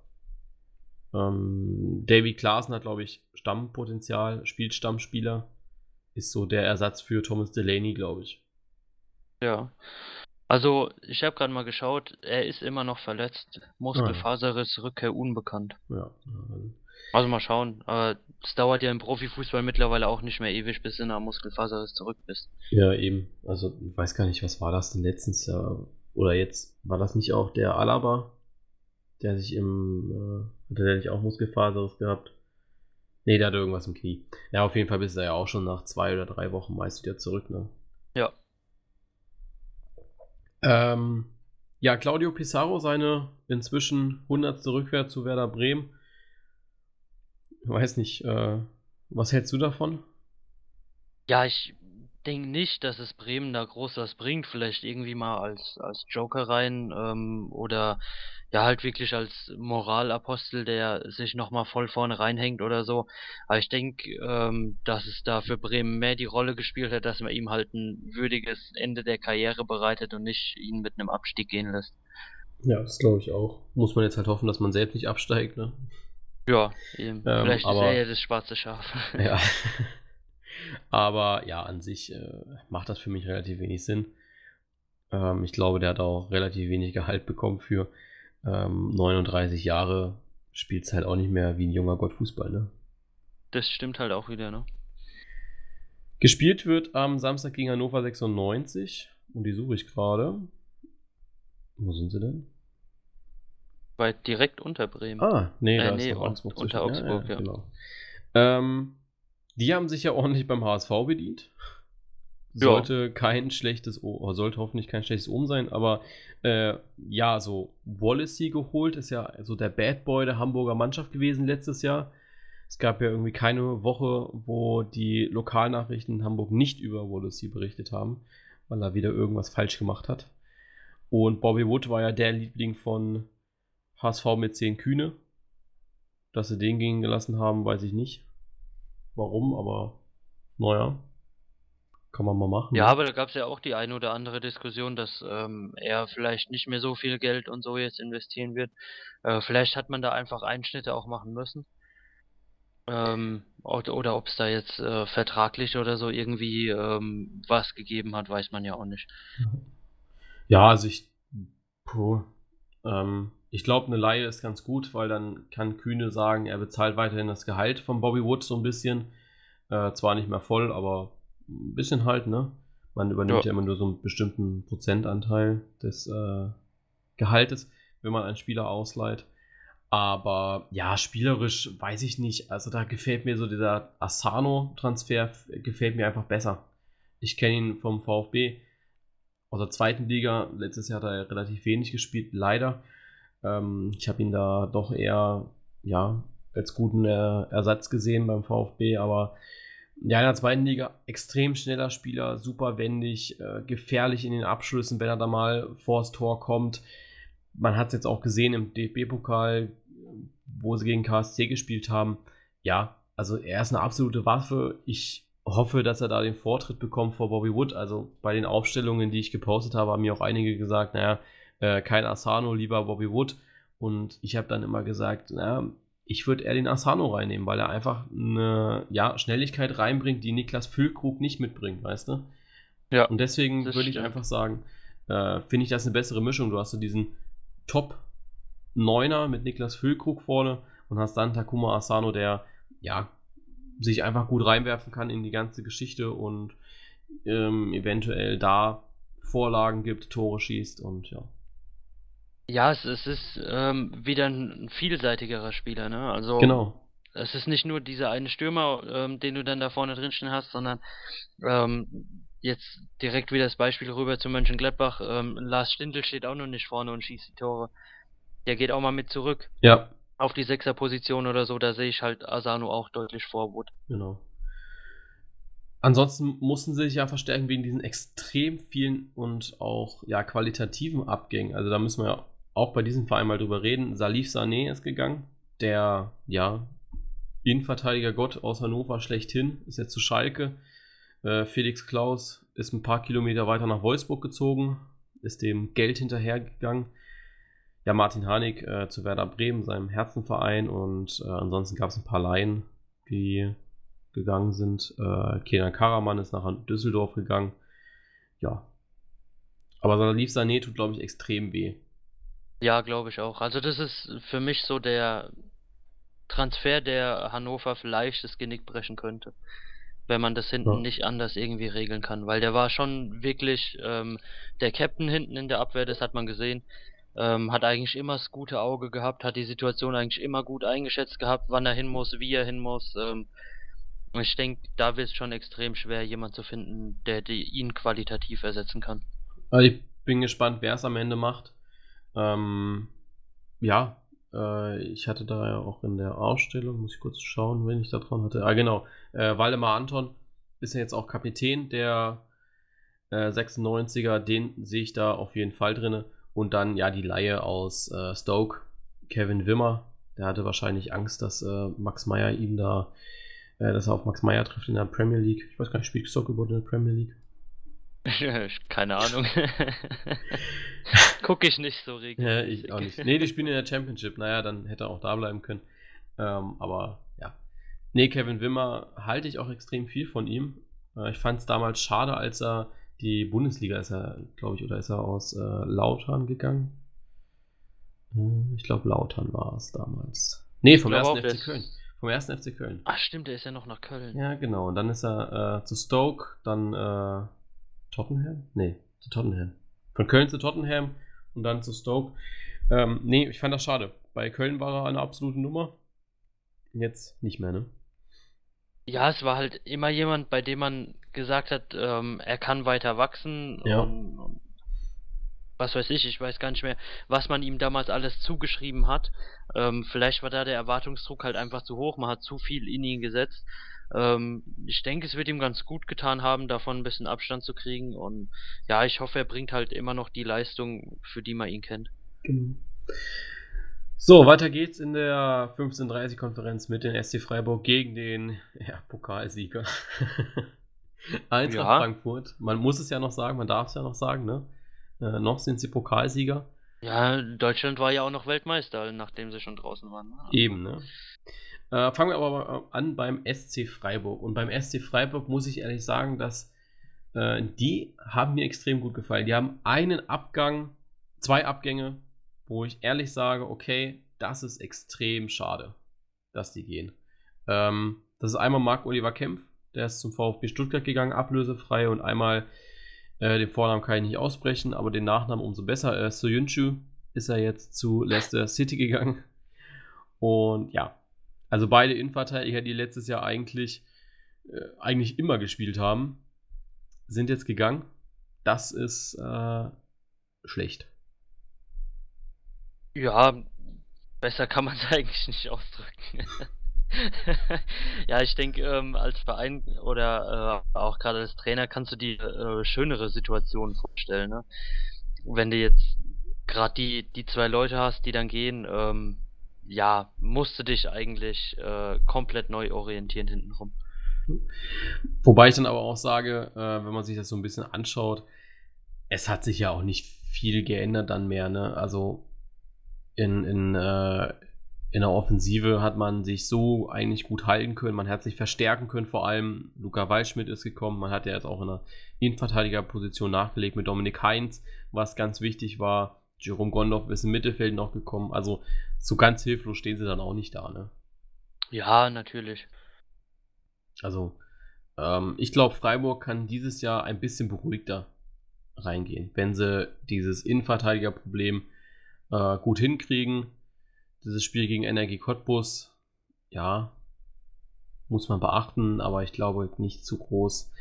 Ähm, Davy Klaassen hat, glaube ich, Stammpotenzial, spielt Stammspieler. Ist so der Ersatz für Thomas Delaney, glaube ich. Ja. Also, ich habe gerade mal geschaut, er ist immer noch verletzt. Muskelfaserriss, ah. Rückkehr unbekannt. Ja, also mal schauen. Aber es dauert ja im Profifußball mittlerweile auch nicht mehr ewig, bis du in der Muskelfaserriss zurück bist. Ja, eben. Also ich weiß gar nicht, was war das denn letztens Jahr? Oder jetzt, war das nicht auch der Alaba, der sich im, äh, hatte der nicht auch Muskelfaserriss gehabt? Nee, der hatte irgendwas im Knie. Ja, auf jeden Fall bist du ja auch schon nach zwei oder drei Wochen meist wieder zurück, ne? Ja. Ähm, ja, Claudio Pizarro, seine inzwischen 100. Rückkehr zu Werder Bremen weiß nicht, äh, was hältst du davon? Ja, ich denke nicht, dass es Bremen da groß was bringt. Vielleicht irgendwie mal als, als Joker rein ähm, oder ja halt wirklich als Moralapostel, der sich nochmal voll vorne reinhängt oder so. Aber ich denke, ähm, dass es da für Bremen mehr die Rolle gespielt hat, dass man ihm halt ein würdiges Ende der Karriere bereitet und nicht ihn mit einem Abstieg gehen lässt. Ja, das glaube ich auch. Muss man jetzt halt hoffen, dass man selbst nicht absteigt, ne? Ja, eben. Ähm, Vielleicht aber, ist er ja das schwarze Schaf. ja. aber ja, an sich äh, macht das für mich relativ wenig Sinn. Ähm, ich glaube, der hat auch relativ wenig Gehalt bekommen für ähm, 39 Jahre. Spielt es halt auch nicht mehr wie ein junger Gott Fußball, ne? Das stimmt halt auch wieder, ne? Gespielt wird am Samstag gegen Hannover 96. Und die suche ich gerade. Wo sind sie denn? Weit direkt unter Bremen. Ah, nee, äh, da nee, ist noch Augsburg unter Augsburg, ja. ja, ja. Genau. Ähm, die haben sich ja ordentlich beim HSV bedient. Sollte ja. kein schlechtes, o sollte hoffentlich kein schlechtes Ohm sein, aber äh, ja, so Wallacey geholt, ist ja so der Bad Boy der Hamburger Mannschaft gewesen letztes Jahr. Es gab ja irgendwie keine Woche, wo die Lokalnachrichten in Hamburg nicht über Wallacey berichtet haben, weil er wieder irgendwas falsch gemacht hat. Und Bobby Wood war ja der Liebling von HSV mit 10 Kühne. Dass sie den gehen gelassen haben, weiß ich nicht. Warum, aber naja. Kann man mal machen. Ja, ne? aber da gab es ja auch die eine oder andere Diskussion, dass ähm, er vielleicht nicht mehr so viel Geld und so jetzt investieren wird. Äh, vielleicht hat man da einfach Einschnitte auch machen müssen. Ähm, oder, oder ob es da jetzt äh, vertraglich oder so irgendwie ähm, was gegeben hat, weiß man ja auch nicht. Ja, also ich. Puh, ähm, ich glaube, eine Laie ist ganz gut, weil dann kann Kühne sagen, er bezahlt weiterhin das Gehalt von Bobby Wood so ein bisschen. Äh, zwar nicht mehr voll, aber ein bisschen halt, ne? Man übernimmt ja, ja immer nur so einen bestimmten Prozentanteil des äh, Gehaltes, wenn man einen Spieler ausleiht. Aber ja, spielerisch weiß ich nicht. Also da gefällt mir so dieser Asano-Transfer, gefällt mir einfach besser. Ich kenne ihn vom VfB aus der zweiten Liga. Letztes Jahr hat er relativ wenig gespielt, leider. Ähm, ich habe ihn da doch eher, ja, als guten äh, Ersatz gesehen beim VfB, aber ja, in der zweiten Liga extrem schneller Spieler, super wendig, äh, gefährlich in den Abschlüssen, wenn er da mal vors Tor kommt. Man hat es jetzt auch gesehen im DFB-Pokal, wo sie gegen KSC gespielt haben. Ja, also er ist eine absolute Waffe. Ich hoffe, dass er da den Vortritt bekommt vor Bobby Wood. Also bei den Aufstellungen, die ich gepostet habe, haben mir auch einige gesagt, naja, äh, kein Asano, lieber Bobby Wood. Und ich habe dann immer gesagt, naja, ich würde eher den Asano reinnehmen, weil er einfach eine ja, Schnelligkeit reinbringt, die Niklas Füllkrug nicht mitbringt, weißt du? Ja. Und deswegen würde ich einfach sagen, äh, finde ich das eine bessere Mischung. Du hast so diesen Top Neuner mit Niklas Füllkrug vorne und hast dann Takuma Asano, der ja sich einfach gut reinwerfen kann in die ganze Geschichte und ähm, eventuell da Vorlagen gibt, Tore schießt und ja. Ja, es, es ist ähm, wieder ein vielseitigerer Spieler, ne? Also genau. Es ist nicht nur dieser eine Stürmer, ähm, den du dann da vorne drinstehen hast, sondern ähm, jetzt direkt wieder das Beispiel rüber zu Mönchengladbach. Ähm, Lars Stindl steht auch noch nicht vorne und schießt die Tore. Der geht auch mal mit zurück. Ja. Auf die Sechserposition oder so, da sehe ich halt Asano auch deutlich vor Wood. Genau. Ansonsten mussten sie sich ja verstärken wegen diesen extrem vielen und auch ja qualitativen Abgängen. Also da müssen wir ja auch bei diesem Verein mal drüber reden. Salif Sané ist gegangen, der ja Innenverteidiger Gott aus Hannover schlechthin, ist jetzt zu Schalke. Äh, Felix Klaus ist ein paar Kilometer weiter nach Wolfsburg gezogen, ist dem Geld hinterhergegangen. Ja, Martin Hanig äh, zu Werder Bremen, seinem Herzenverein. Und äh, ansonsten gab es ein paar Laien, die gegangen sind. Äh, Kenan Karaman ist nach Düsseldorf gegangen. Ja. Aber Salif Sané tut, glaube ich, extrem weh. Ja, glaube ich auch. Also das ist für mich so der Transfer, der Hannover vielleicht das Genick brechen könnte wenn man das hinten ja. nicht anders irgendwie regeln kann. Weil der war schon wirklich ähm, der Captain hinten in der Abwehr, das hat man gesehen. Ähm, hat eigentlich immer das gute Auge gehabt, hat die Situation eigentlich immer gut eingeschätzt gehabt, wann er hin muss, wie er hin muss. Ähm, ich denke, da wird es schon extrem schwer, jemanden zu finden, der die, ihn qualitativ ersetzen kann. Also ich bin gespannt, wer es am Ende macht. Ähm, ja, äh, ich hatte da ja auch in der Ausstellung, muss ich kurz schauen, wenn ich da dran hatte. Ah, genau. Äh, Waldemar Anton ist ja jetzt auch Kapitän der äh, 96er. Den sehe ich da auf jeden Fall drin. Und dann ja die Laie aus äh, Stoke, Kevin Wimmer. Der hatte wahrscheinlich Angst, dass äh, Max Meyer ihm da, äh, dass er auf Max Meyer trifft in der Premier League. Ich weiß gar nicht, spielt Stoke überhaupt in der Premier League? Keine Ahnung. Gucke ich nicht so regelmäßig. Ja, ich auch nicht. Nee, die spielen in der Championship. Naja, dann hätte er auch da bleiben können. Ähm, aber ja. Nee, Kevin Wimmer halte ich auch extrem viel von ihm. Äh, ich fand es damals schade, als er die Bundesliga ist er, glaube ich, oder ist er aus äh, Lautern gegangen? Äh, ich glaube, Lautern war es damals. Nee, vom ersten FC Köln. Vom ersten FC Köln. Ach stimmt, der ist ja noch nach Köln. Ja, genau. Und dann ist er äh, zu Stoke, dann äh, Tottenham? Nee, zu Tottenham. Von Köln zu Tottenham und dann zu Stoke. Ähm, nee, ich fand das schade. Bei Köln war er eine absolute Nummer. Jetzt nicht mehr, ne? Ja, es war halt immer jemand, bei dem man gesagt hat, ähm, er kann weiter wachsen. Ja. Und, was weiß ich, ich weiß gar nicht mehr, was man ihm damals alles zugeschrieben hat. Ähm, vielleicht war da der Erwartungsdruck halt einfach zu hoch, man hat zu viel in ihn gesetzt. Ähm, ich denke, es wird ihm ganz gut getan haben, davon ein bisschen Abstand zu kriegen. Und ja, ich hoffe, er bringt halt immer noch die Leistung, für die man ihn kennt. Genau. So, weiter geht's in der 15:30-Konferenz mit den SC Freiburg gegen den ja, Pokalsieger. Eintracht ja. Frankfurt. Man muss es ja noch sagen, man darf es ja noch sagen, ne? Äh, noch sind sie Pokalsieger. Ja, Deutschland war ja auch noch Weltmeister, nachdem sie schon draußen waren. Also. Eben, ne? Äh, fangen wir aber an beim SC Freiburg. Und beim SC Freiburg muss ich ehrlich sagen, dass äh, die haben mir extrem gut gefallen. Die haben einen Abgang, zwei Abgänge, wo ich ehrlich sage, okay, das ist extrem schade, dass die gehen. Ähm, das ist einmal Marc-Oliver Kempf, der ist zum VfB Stuttgart gegangen, ablösefrei und einmal äh, den Vornamen kann ich nicht aussprechen, aber den Nachnamen umso besser. Äh, Soyuncu ist er jetzt zu Leicester City gegangen. Und ja, also beide Innenverteidiger, die letztes Jahr eigentlich, äh, eigentlich immer gespielt haben, sind jetzt gegangen. Das ist äh, schlecht. Ja, besser kann man es eigentlich nicht ausdrücken. ja, ich denke, ähm, als Verein oder äh, auch gerade als Trainer kannst du dir äh, schönere Situationen vorstellen. Ne? Wenn du jetzt gerade die, die zwei Leute hast, die dann gehen, ähm, ja, musst du dich eigentlich äh, komplett neu orientieren hintenrum. Wobei ich dann aber auch sage, äh, wenn man sich das so ein bisschen anschaut, es hat sich ja auch nicht viel geändert dann mehr. Ne? Also in, in, äh, in der Offensive hat man sich so eigentlich gut halten können. Man hat sich verstärken können. Vor allem Luca Waldschmidt ist gekommen. Man hat ja jetzt auch in der Innenverteidigerposition nachgelegt mit Dominik Heinz, was ganz wichtig war. Jerome Gondorf ist im Mittelfeld noch gekommen. Also so ganz hilflos stehen sie dann auch nicht da. Ne? Ja, natürlich. Also ähm, ich glaube, Freiburg kann dieses Jahr ein bisschen beruhigter reingehen, wenn sie dieses Innenverteidigerproblem äh, gut hinkriegen. Dieses Spiel gegen Energie Cottbus, ja, muss man beachten, aber ich glaube nicht zu groß,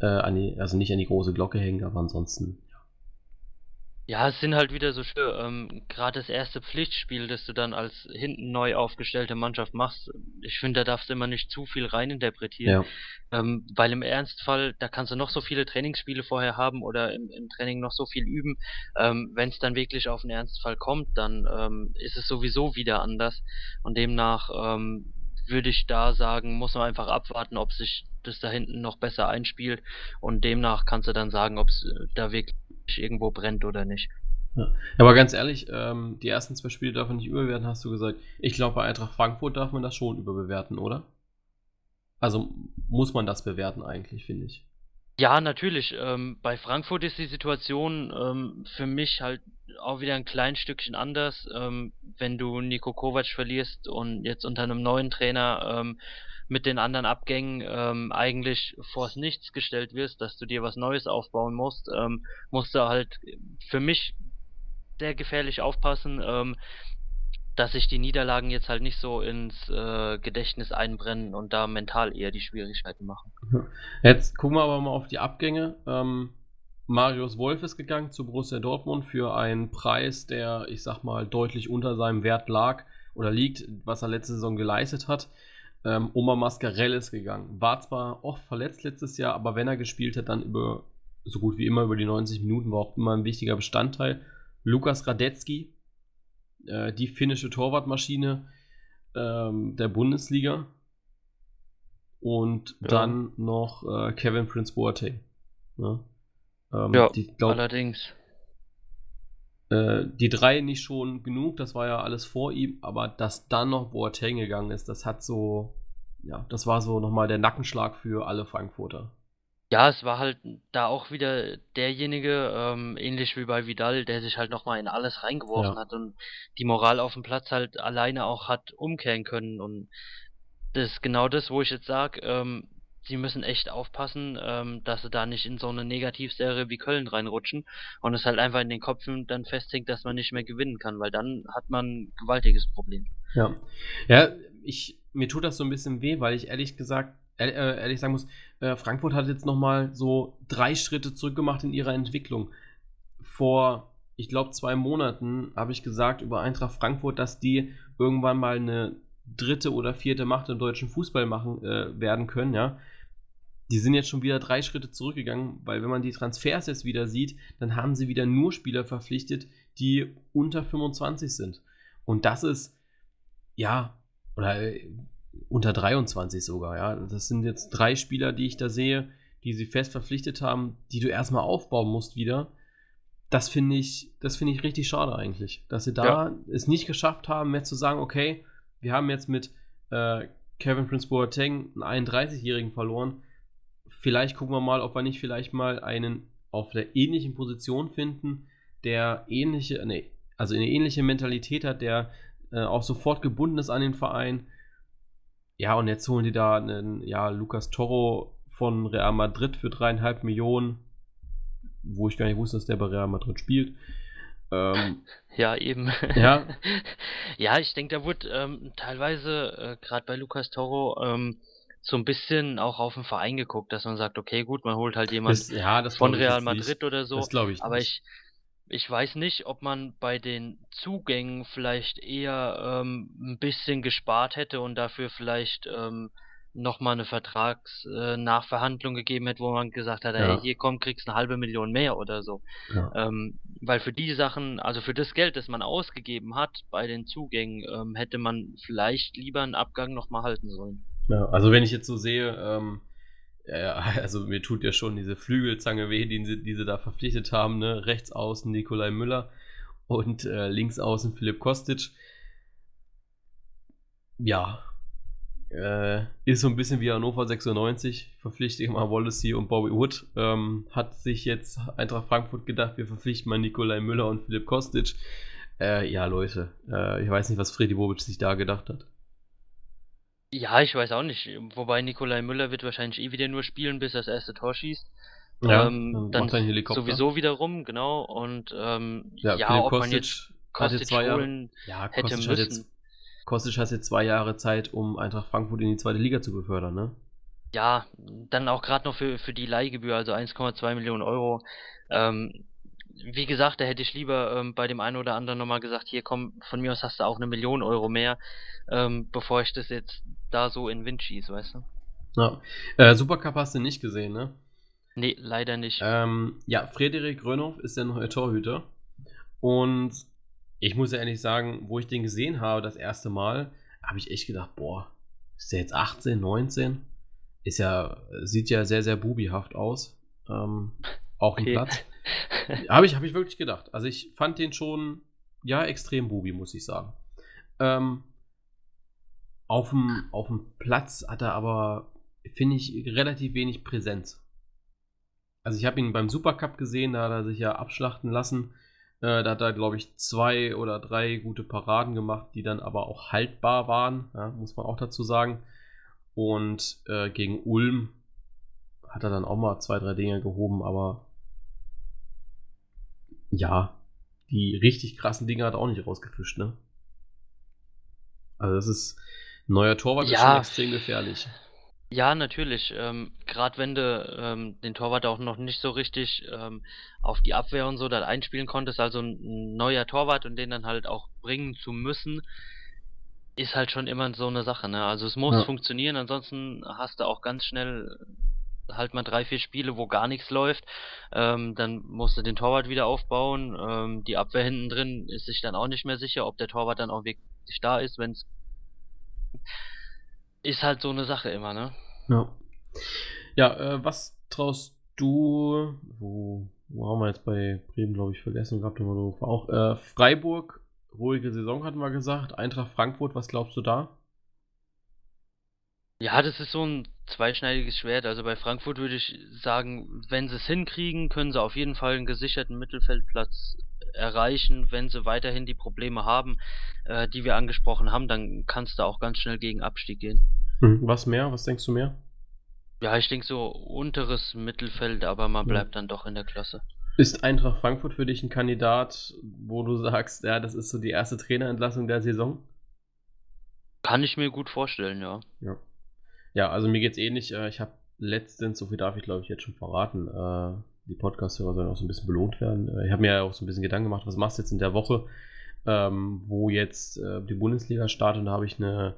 äh, die, also nicht an die große Glocke hängen, aber ansonsten ja, es sind halt wieder so schön, ähm, gerade das erste Pflichtspiel, das du dann als hinten neu aufgestellte Mannschaft machst, ich finde, da darfst du immer nicht zu viel reininterpretieren. Ja. Ähm, weil im Ernstfall, da kannst du noch so viele Trainingsspiele vorher haben oder im, im Training noch so viel üben. Ähm, Wenn es dann wirklich auf den Ernstfall kommt, dann ähm, ist es sowieso wieder anders. Und demnach ähm, würde ich da sagen, muss man einfach abwarten, ob sich das da hinten noch besser einspielt. Und demnach kannst du dann sagen, ob es äh, da wirklich irgendwo brennt oder nicht. Ja. aber ganz ehrlich, ähm, die ersten zwei Spiele darf man nicht überbewerten, hast du gesagt. Ich glaube, bei Eintracht Frankfurt darf man das schon überbewerten, oder? Also muss man das bewerten eigentlich, finde ich. Ja, natürlich. Ähm, bei Frankfurt ist die Situation ähm, für mich halt auch wieder ein klein Stückchen anders. Ähm, wenn du Nico Kovac verlierst und jetzt unter einem neuen Trainer ähm, mit den anderen Abgängen ähm, eigentlich vors Nichts gestellt wirst, dass du dir was Neues aufbauen musst, ähm, musst du halt für mich sehr gefährlich aufpassen, ähm, dass sich die Niederlagen jetzt halt nicht so ins äh, Gedächtnis einbrennen und da mental eher die Schwierigkeiten machen. Jetzt gucken wir aber mal auf die Abgänge. Ähm, Marius Wolf ist gegangen zu Borussia Dortmund für einen Preis, der, ich sag mal, deutlich unter seinem Wert lag oder liegt, was er letzte Saison geleistet hat. Ähm, Oma Mascarell ist gegangen. War zwar oft verletzt letztes Jahr, aber wenn er gespielt hat, dann über so gut wie immer über die 90 Minuten, war auch immer ein wichtiger Bestandteil. Lukas Radetzky, äh, die finnische Torwartmaschine ähm, der Bundesliga. Und ja. dann noch äh, Kevin Prince Boateng. Ne? Ähm, ja, glaub, allerdings. Äh, die drei nicht schon genug, das war ja alles vor ihm, aber dass dann noch Boateng gegangen ist, das hat so, ja, das war so nochmal der Nackenschlag für alle Frankfurter. Ja, es war halt da auch wieder derjenige, ähm, ähnlich wie bei Vidal, der sich halt nochmal in alles reingeworfen ja. hat und die Moral auf dem Platz halt alleine auch hat umkehren können. Und das ist genau das, wo ich jetzt sage, ähm, sie müssen echt aufpassen, ähm, dass sie da nicht in so eine Negativserie wie Köln reinrutschen und es halt einfach in den Kopfen dann festhängt, dass man nicht mehr gewinnen kann, weil dann hat man ein gewaltiges Problem. Ja. Ja, ich, mir tut das so ein bisschen weh, weil ich ehrlich gesagt, äh, ehrlich sagen muss, äh, Frankfurt hat jetzt nochmal so drei Schritte zurückgemacht in ihrer Entwicklung. Vor, ich glaube, zwei Monaten habe ich gesagt über Eintracht Frankfurt, dass die irgendwann mal eine dritte oder vierte Macht im deutschen Fußball machen äh, werden können, ja die sind jetzt schon wieder drei Schritte zurückgegangen, weil wenn man die Transfers jetzt wieder sieht, dann haben sie wieder nur Spieler verpflichtet, die unter 25 sind. Und das ist, ja, oder äh, unter 23 sogar, ja. Das sind jetzt drei Spieler, die ich da sehe, die sie fest verpflichtet haben, die du erstmal aufbauen musst wieder. Das finde ich, das finde ich richtig schade eigentlich, dass sie da ja. es nicht geschafft haben, mehr zu sagen, okay, wir haben jetzt mit äh, Kevin Prince Boateng einen 31-Jährigen verloren, vielleicht gucken wir mal, ob wir nicht vielleicht mal einen auf der ähnlichen Position finden, der ähnliche, nee, also eine ähnliche Mentalität hat, der äh, auch sofort gebunden ist an den Verein. Ja, und jetzt holen die da einen, ja, Lukas Toro von Real Madrid für dreieinhalb Millionen, wo ich gar nicht wusste, dass der bei Real Madrid spielt. Ähm, ja, eben. Ja. ja, ich denke, da wurde ähm, teilweise, äh, gerade bei Lukas Toro, ähm, so ein bisschen auch auf den Verein geguckt, dass man sagt, okay, gut, man holt halt jemanden ja, von Real Madrid nicht. oder so. Das glaube ich. Aber nicht. ich, ich weiß nicht, ob man bei den Zugängen vielleicht eher ähm, ein bisschen gespart hätte und dafür vielleicht ähm, nochmal eine Vertragsnachverhandlung äh, gegeben hätte, wo man gesagt hat, Ja. hey, hier komm, kriegst eine halbe Million mehr oder so. Ja. Ähm, weil für die Sachen, also für das Geld, das man ausgegeben hat bei den Zugängen, ähm, hätte man vielleicht lieber einen Abgang nochmal halten sollen. Ja, also wenn ich jetzt so sehe, ähm, ja, also mir tut ja schon diese Flügelzange weh, die sie, die sie da verpflichtet haben, ne? Rechts außen Nikolai Müller und äh, links außen Philipp Kostic. Ja, äh, ist so ein bisschen wie Hannover 96, verpflichte ich mal Wallacey und Bobby Wood. Ähm, hat sich jetzt Eintracht Frankfurt gedacht, wir verpflichten mal Nikolai Müller und Philipp Kostic. Äh, ja, Leute, äh, ich weiß nicht, was Freddy Bobic sich da gedacht hat. Ja, ich weiß auch nicht. Wobei Nikolai Müller wird wahrscheinlich eh wieder nur spielen, bis er das erste Tor schießt. Ja, ähm, dann sowieso wiederum, genau. Und ähm, Ja, ja, ob man Kostic jetzt hat jetzt Kostic zwei Jahre, holen ja, hätte Kostic hat, müssen. jetzt, Kostic hat jetzt zwei Jahre Zeit, um Eintracht Frankfurt in die zweite Liga zu befördern, ne? Ja, dann auch gerade noch für, für die Leihgebühr, also 1,2 Millionen Euro. Ähm, wie gesagt, da hätte ich lieber ähm, bei dem einen oder anderen nochmal gesagt, hier komm, von mir aus hast du auch eine Million Euro mehr, ähm, bevor ich das jetzt da so in schieße, weißt du? Ja. Äh, Supercup hast du nicht gesehen, ne? Nee, leider nicht. Ähm, ja, Frederik Grönhoff ist der neue Torhüter. Und ich muss ja ehrlich sagen, wo ich den gesehen habe, das erste Mal, habe ich echt gedacht, boah, ist der jetzt 18, 19? Ist ja, sieht ja sehr, sehr bubihaft aus. Ähm, dem Okay. Platz. Habe ich, hab ich wirklich gedacht. Also ich fand den schon, ja, extrem bubi, muss ich sagen. Ähm, auf dem, auf dem Platz hat er aber, finde ich, relativ wenig Präsenz. Also ich habe ihn beim Supercup gesehen, da hat er sich ja abschlachten lassen. Äh, da hat er, glaube ich, zwei oder drei gute Paraden gemacht, die dann aber auch haltbar waren, ja, muss man auch dazu sagen. Und äh, gegen Ulm hat er dann auch mal zwei, drei Dinge gehoben, aber ja, die richtig krassen Dinge hat er auch nicht rausgefischt, ne? Also das ist neuer Torwart ist Ja. schon extrem gefährlich. Ja, natürlich. Ähm, Gerade wenn du ähm, den Torwart auch noch nicht so richtig ähm, auf die Abwehr und so dann einspielen konntest, also ein, ein neuer Torwart und den dann halt auch bringen zu müssen, ist halt schon immer so eine Sache, ne? Also es muss Ja. funktionieren, ansonsten hast du auch ganz schnell halt mal drei, vier Spiele, wo gar nichts läuft. Ähm, dann musst du den Torwart wieder aufbauen. Ähm, die Abwehr hinten drin ist sich dann auch nicht mehr sicher, ob der Torwart dann auch wirklich da ist, wenn es ist halt so eine Sache immer, ne? Ja. Ja, äh, was traust du, wo, wo haben wir jetzt bei Bremen, glaube ich, vergessen gehabt, wir so auch, äh, Freiburg, ruhige Saison hatten wir gesagt, Eintracht Frankfurt, was glaubst du da? Ja, das ist so ein zweischneidiges Schwert. Also bei Frankfurt würde ich sagen, wenn sie es hinkriegen, können sie auf jeden Fall einen gesicherten Mittelfeldplatz erreichen. Wenn sie weiterhin die Probleme haben, äh, die wir angesprochen haben, dann kannst du auch ganz schnell gegen Abstieg gehen. Hm, Was mehr? Was denkst du mehr? Ja, ich denke so unteres Mittelfeld, aber man Ja. bleibt dann doch in der Klasse. Ist Eintracht Frankfurt für dich ein Kandidat, wo du sagst, ja, das ist so die erste Trainerentlassung der Saison? Kann ich mir gut vorstellen, ja. Ja. Ja, also mir geht's ähnlich. Äh, Ich habe letztens, so viel darf ich glaube ich jetzt schon verraten, äh, die Podcast-Hörer sollen auch so ein bisschen belohnt werden. Äh, Ich habe mir ja auch so ein bisschen Gedanken gemacht, was machst du jetzt in der Woche, ähm, wo jetzt äh, die Bundesliga startet. Und da habe ich eine,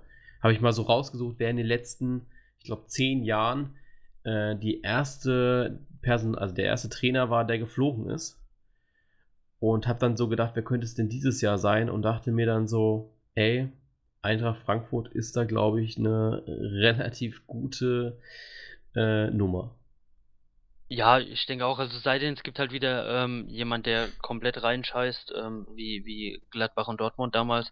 ich mal so rausgesucht, wer in den letzten, ich glaube, zehn Jahren äh, die erste Person, also der erste Trainer war, der geflogen ist. Und habe dann so gedacht, wer könnte es denn dieses Jahr sein? Und dachte mir dann so, ey, Eintracht Frankfurt ist da, glaube ich, eine relativ gute äh, Nummer. Ja, ich denke auch, also sei denn, es gibt halt wieder ähm, jemand, der komplett reinscheißt, ähm, wie, wie Gladbach und Dortmund damals,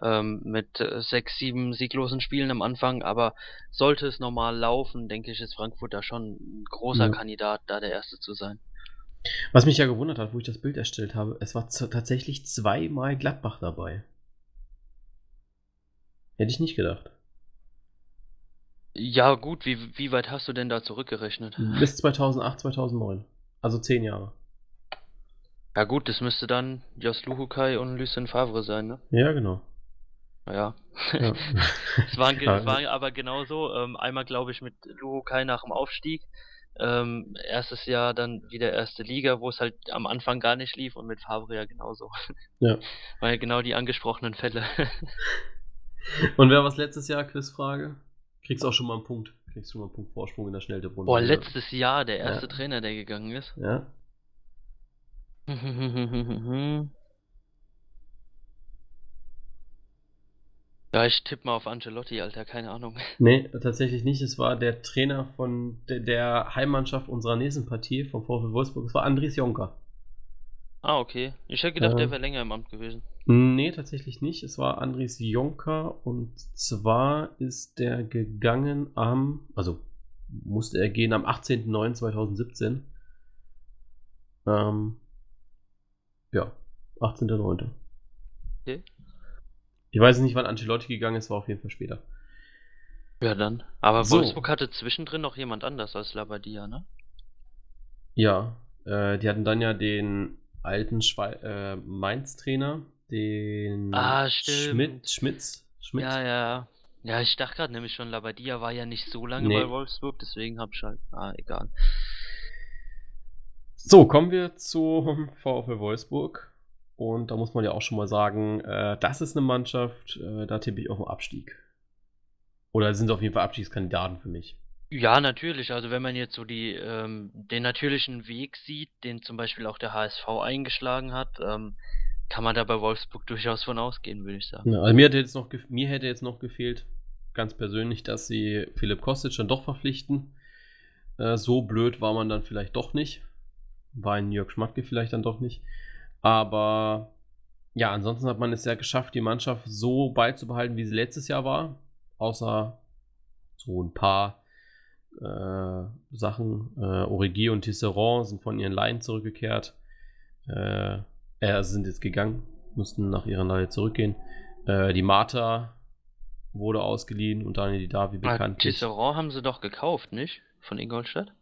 ähm, mit äh, sechs, sieben sieglosen Spielen am Anfang, aber sollte es normal laufen, denke ich, ist Frankfurt da schon ein großer Ja. Kandidat, da der Erste zu sein. Was mich ja gewundert hat, wo ich das Bild erstellt habe, es war tatsächlich zweimal Gladbach dabei. Hätte ich nicht gedacht. Ja, gut, wie, wie weit hast du denn da zurückgerechnet? Bis 2008, 2009. Also zehn Jahre. Ja gut, das müsste dann Jos Luhukai und Lucien Favre sein, ne? Ja, genau. Naja. Ja. Es waren, Ja. es war aber genauso. Ähm, einmal, glaube ich, mit Luhukai nach dem Aufstieg. Ähm, erstes Jahr dann wieder erste Liga, wo es halt am Anfang gar nicht lief und mit Favre ja genauso. Ja. Weil genau die angesprochenen Fälle. Und wer war es letztes Jahr? Quizfrage? Kriegst auch schon mal einen Punkt. Kriegst schon mal einen Punkt Vorsprung in der Schnelltipprunde. Boah, letztes Jahr der erste Ja. Trainer, der gegangen ist. Ja. Ja, ich tippe mal auf Ancelotti, Alter, keine Ahnung. Nee, tatsächlich nicht. Es war der Trainer von der, der Heimmannschaft unserer nächsten Partie vom VfL Wolfsburg. Es war Andries Jonker. Ah, okay. Ich hätte gedacht, Ja. der wäre länger im Amt gewesen. Nee, tatsächlich nicht. Es war Andries Jonker und zwar ist der gegangen am, also musste er gehen am 18.09.2017. Ähm, ja, 18.09. Okay. Ich weiß nicht, wann Ancelotti gegangen ist, war auf jeden Fall später. Ja, dann. Aber So. Wolfsburg hatte zwischendrin noch jemand anders als Labadia, ne? Ja, äh, die hatten dann ja den alten äh, Mainz-Trainer, den Ah, stimmt. Schmidt, Schmitz, Schmidt. Ja, ja. Ja, ich dachte gerade nämlich schon, Labadia war ja nicht so lange Nee. bei Wolfsburg, deswegen hab ich halt. Ah, egal. So, kommen wir zum VfL Wolfsburg. Und da muss man ja auch schon mal sagen, äh, das ist eine Mannschaft, äh, da tippe ich auf den Abstieg. Oder sind auf jeden Fall Abstiegskandidaten für mich. Ja, natürlich. Also wenn man jetzt so die, ähm, den natürlichen Weg sieht, den zum Beispiel auch der HSV eingeschlagen hat, ähm, kann man da bei Wolfsburg durchaus von ausgehen, würde ich sagen. Ja, also mir hätte, jetzt noch, mir hätte jetzt noch gefehlt, ganz persönlich, dass sie Philipp Kostic dann doch verpflichten. Äh, so blöd war man dann vielleicht doch nicht. War ein Jörg Schmatke vielleicht dann doch nicht. Aber ja, ansonsten hat man es ja geschafft, die Mannschaft so beizubehalten, wie sie letztes Jahr war. Außer so ein paar äh, Sachen. Äh, Origi und Tisserand sind von ihren Laien zurückgekehrt. Äh, äh, sind jetzt gegangen, mussten nach ihrer Leihe zurückgehen. Äh, die Marta wurde ausgeliehen und Daniel Davi Ah, bekanntlich. Tisserand haben sie doch gekauft, nicht? Von Ingolstadt?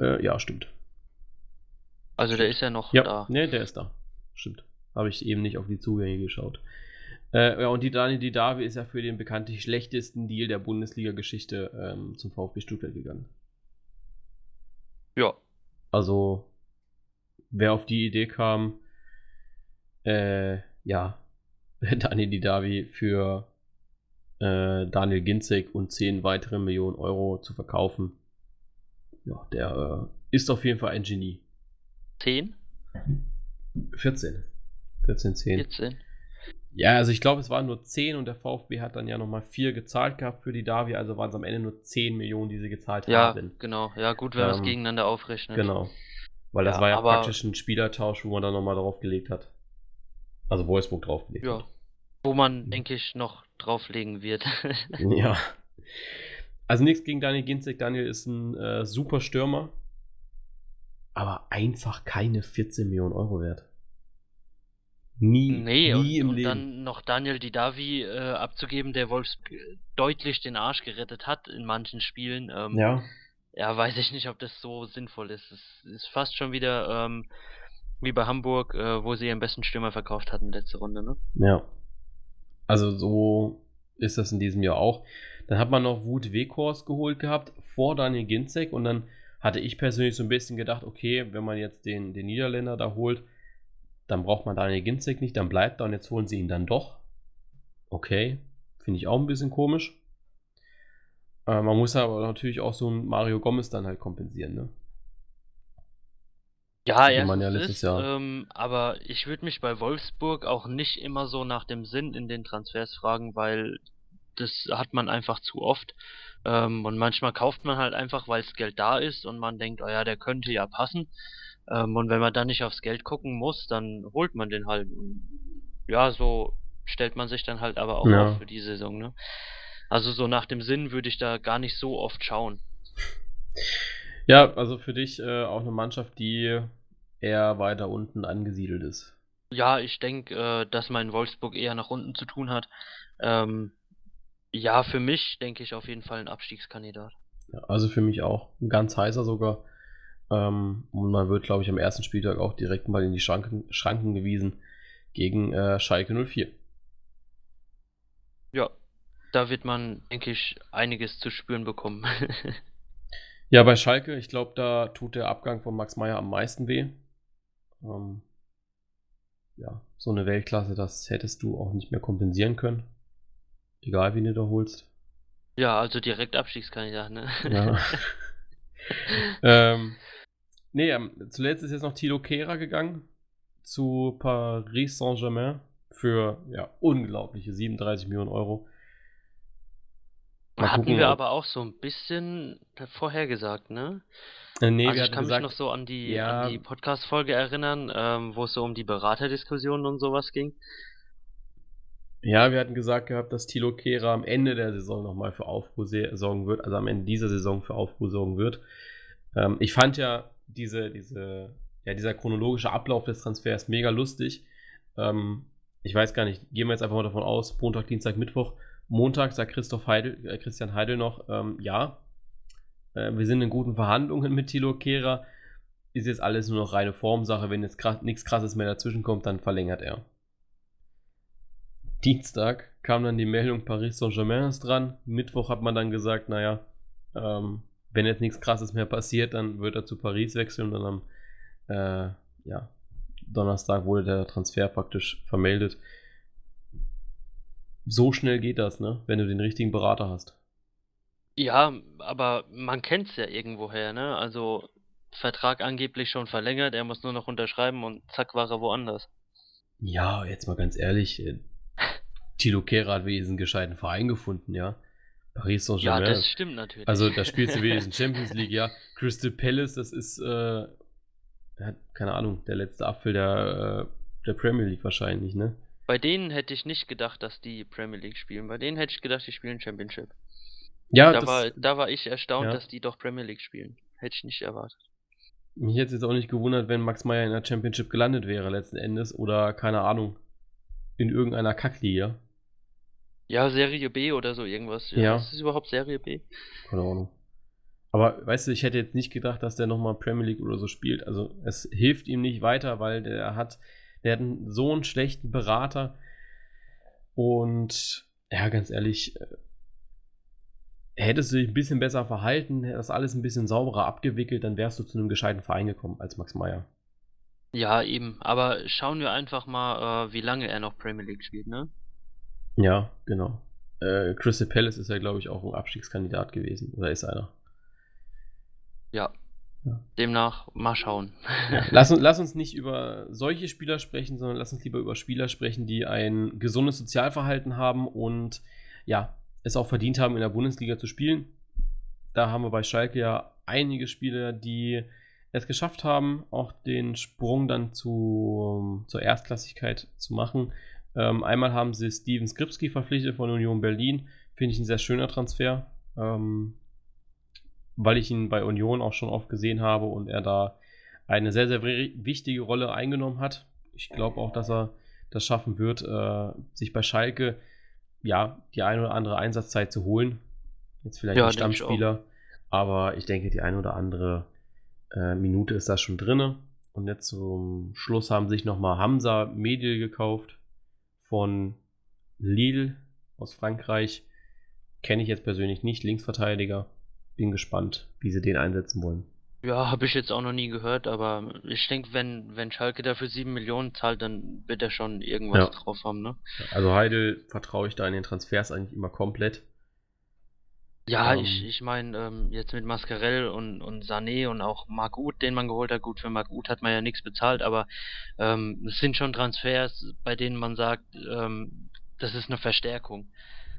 Äh, ja, stimmt. Also der ist ja noch Ja, da. ne, der ist da. Stimmt. Habe ich eben nicht auf die Zugänge geschaut. Äh, ja, und die Daniel Didavi ist ja für den bekanntlich schlechtesten Deal der Bundesliga-Geschichte ähm, zum VfB Stuttgart gegangen. Ja. Also, wer auf die Idee kam, äh, ja, Daniel Didavi für äh, Daniel Ginzek und 10 weitere Millionen Euro zu verkaufen, ja, der äh, ist auf jeden Fall ein Genie. 10? 14. 14, 10. 14? Ja, also ich glaube, es waren nur 10 und der VfB hat dann ja nochmal 4 gezahlt gehabt für die Davi, also waren es am Ende nur 10 Millionen, die sie gezahlt Ja, haben. genau. Ja, gut, wenn man es Ähm, gegeneinander aufrechnet. Genau. Weil das Ja, war ja praktisch ein Spielertausch, wo man dann nochmal draufgelegt hat. Also Wolfsburg draufgelegt Ja. Wo man, denke ich, noch drauflegen wird. Ja. Also nichts gegen Daniel Ginzek. Daniel ist ein äh, super Stürmer. Aber einfach keine 14 Millionen Euro wert. Nie, Nee, nie und, im und Leben. dann noch Daniel Didavi äh, abzugeben, der Wolfs deutlich den Arsch gerettet hat in manchen Spielen. Ähm, ja. ja, weiß ich nicht, ob das so sinnvoll ist. Es ist fast schon wieder ähm, wie bei Hamburg, äh, wo sie ihren besten Stürmer verkauft hatten letzte Runde, ne? Ja. Also so ist das in diesem Jahr auch. Dann hat man noch Wut Weghorst geholt gehabt vor Daniel Ginzek und dann hatte ich persönlich so ein bisschen gedacht, okay, wenn man jetzt den, den Niederländer da holt, dann braucht man Daniel Ginzek nicht, dann bleibt er und jetzt holen sie ihn dann doch. Okay, finde ich auch ein bisschen komisch. Äh, man muss aber natürlich auch so ein Mario Gomez dann halt kompensieren, ne? Ja, Hatte man ja letztes ist, Jahr. ähm, aber ich würde mich bei Wolfsburg auch nicht immer so nach dem Sinn in den Transfers fragen, weil das hat man einfach zu oft. Ähm, und manchmal kauft man halt einfach, weil das Geld da ist und man denkt, oh ja, der könnte ja passen. Ähm, und wenn man dann nicht aufs Geld gucken muss, dann holt man den halt. Ja, so stellt man sich dann halt aber auch Ja. auf für die Saison, ne? Also so nach dem Sinn würde ich da gar nicht so oft schauen. Ja, also für dich äh, auch eine Mannschaft, die eher weiter unten angesiedelt ist. Ja, ich denke, äh, dass man in Wolfsburg eher nach unten zu tun hat. Ähm, ja, für mich denke ich auf jeden Fall ein Abstiegskandidat. Ja, also für mich auch. Ein ganz heißer sogar. Ähm, und man wird, glaube ich, am ersten Spieltag auch direkt mal in die Schranken, Schranken gewiesen gegen äh, Schalke 04. Ja, da wird man, denke ich, einiges zu spüren bekommen. Ja, bei Schalke, ich glaube, da tut der Abgang von Max Meyer am meisten weh. Ähm, ja, so eine Weltklasse, das hättest du auch nicht mehr kompensieren können. Egal, wen du da holst. Ja, also direkt Abstiegskandidat, ne? Ja. ähm, nee, ähm, zuletzt ist jetzt noch Tilo Kehrer gegangen zu Paris Saint-Germain für ja, unglaubliche 37 Millionen Euro. Hatten wir aber auch so ein bisschen vorhergesagt, ne? Äh, nee, also ich kann gesagt, mich noch so an die, ja, an die Podcast-Folge erinnern, ähm, wo es so um die Beraterdiskussionen und sowas ging. Ja, wir hatten gesagt gehabt, dass Tilo Kehrer am Ende der Saison nochmal für Aufruhr sorgen wird, also am Ende dieser Saison für Aufruhr sorgen wird. Ähm, ich fand ja diese, diese, ja, dieser chronologische Ablauf des Transfers mega lustig. Ähm, ich weiß gar nicht, gehen wir jetzt einfach mal davon aus, Montag, Dienstag, Mittwoch. Montag sagt Christoph Heidel, äh, Christian Heidel noch, ähm, ja, äh, wir sind in guten Verhandlungen mit Tilo Kehrer. Ist jetzt alles nur noch reine Formsache. Wenn jetzt nichts krasses mehr dazwischen kommt, dann verlängert er. Dienstag kam dann die Meldung, Paris Saint-Germain ist dran. Mittwoch hat man dann gesagt, naja, ähm, wenn jetzt nichts krasses mehr passiert, dann wird er zu Paris wechseln und dann am äh, ja, Donnerstag wurde der Transfer praktisch vermeldet. So schnell geht das, ne? Wenn du den richtigen Berater hast. Ja, aber man kennt es ja irgendwoher, ne? Also Vertrag angeblich schon verlängert, er muss nur noch unterschreiben und zack war er woanders. Ja, jetzt mal ganz ehrlich, äh, Tilo Kehrer hat wenigstens einen gescheiten Verein gefunden, ja. Paris Saint-Germain. Ja, das stimmt natürlich. Also da spielst du wenigstens Champions League, ja. Crystal Palace, das ist, äh, hat, keine Ahnung, der letzte Apfel der, äh, der Premier League wahrscheinlich, ne? Bei denen hätte ich nicht gedacht, dass die Premier League spielen. Bei denen hätte ich gedacht, die spielen Championship. Ja, da, das, war, da war ich erstaunt, ja. dass die doch Premier League spielen. Hätte ich nicht erwartet. Mich hätte es jetzt auch nicht gewundert, wenn Max Meyer in der Championship gelandet wäre letzten Endes oder keine Ahnung, in irgendeiner Kackliga. Ja, Serie B oder so irgendwas. Ja. ja. Ist überhaupt Serie B? Keine Ahnung. Aber weißt du, ich hätte jetzt nicht gedacht, dass der nochmal Premier League oder so spielt. Also es hilft ihm nicht weiter, weil der hat, der hat einen, so einen schlechten Berater. Und ja, ganz ehrlich, äh, hättest du dich ein bisschen besser verhalten, das alles ein bisschen sauberer abgewickelt, dann wärst du zu einem gescheiten Verein gekommen als Max Meyer. Ja, eben. Aber schauen wir einfach mal, äh, wie lange er noch Premier League spielt, ne? Ja, genau. Äh, Crystal Palace ist ja, glaube ich, auch ein Abstiegskandidat gewesen. Oder ist einer? Ja. Ja. Demnach mal schauen. Ja. Lass, lass, uns nicht über solche Spieler sprechen, sondern lass uns lieber über Spieler sprechen, die ein gesundes Sozialverhalten haben und ja, es auch verdient haben, in der Bundesliga zu spielen. Da haben wir bei Schalke ja einige Spieler, die es geschafft haben, auch den Sprung dann zu, zur Erstklassigkeit zu machen. Ähm, einmal haben sie Steven Skripski verpflichtet von Union Berlin. Finde ich ein sehr schöner Transfer, ähm, weil ich ihn bei Union auch schon oft gesehen habe und er da eine sehr, sehr wichtige Rolle eingenommen hat. Ich glaube auch, dass er das schaffen wird, äh, sich bei Schalke ja die eine oder andere Einsatzzeit zu holen. Jetzt vielleicht ja, ein Stammspieler, aber ich denke, die eine oder andere äh, Minute ist da schon drin. Und jetzt zum Schluss haben sich nochmal Hamza Medil gekauft von Lille aus Frankreich. Kenne ich jetzt persönlich nicht, Linksverteidiger. Bin gespannt, wie sie den einsetzen wollen. Ja, habe ich jetzt auch noch nie gehört, aber ich denke, wenn, wenn Schalke dafür 7 Millionen zahlt, dann wird er schon irgendwas ja. drauf haben, ne? Also Heidel vertraue ich da in den Transfers eigentlich immer komplett. Ja, ähm, ich, ich meine, ähm, jetzt mit Mascarell und, und Sané und auch Marc Uth, den man geholt hat, gut, für Marc Uth hat man ja nichts bezahlt, aber ähm, es sind schon Transfers, bei denen man sagt, ähm, das ist eine Verstärkung.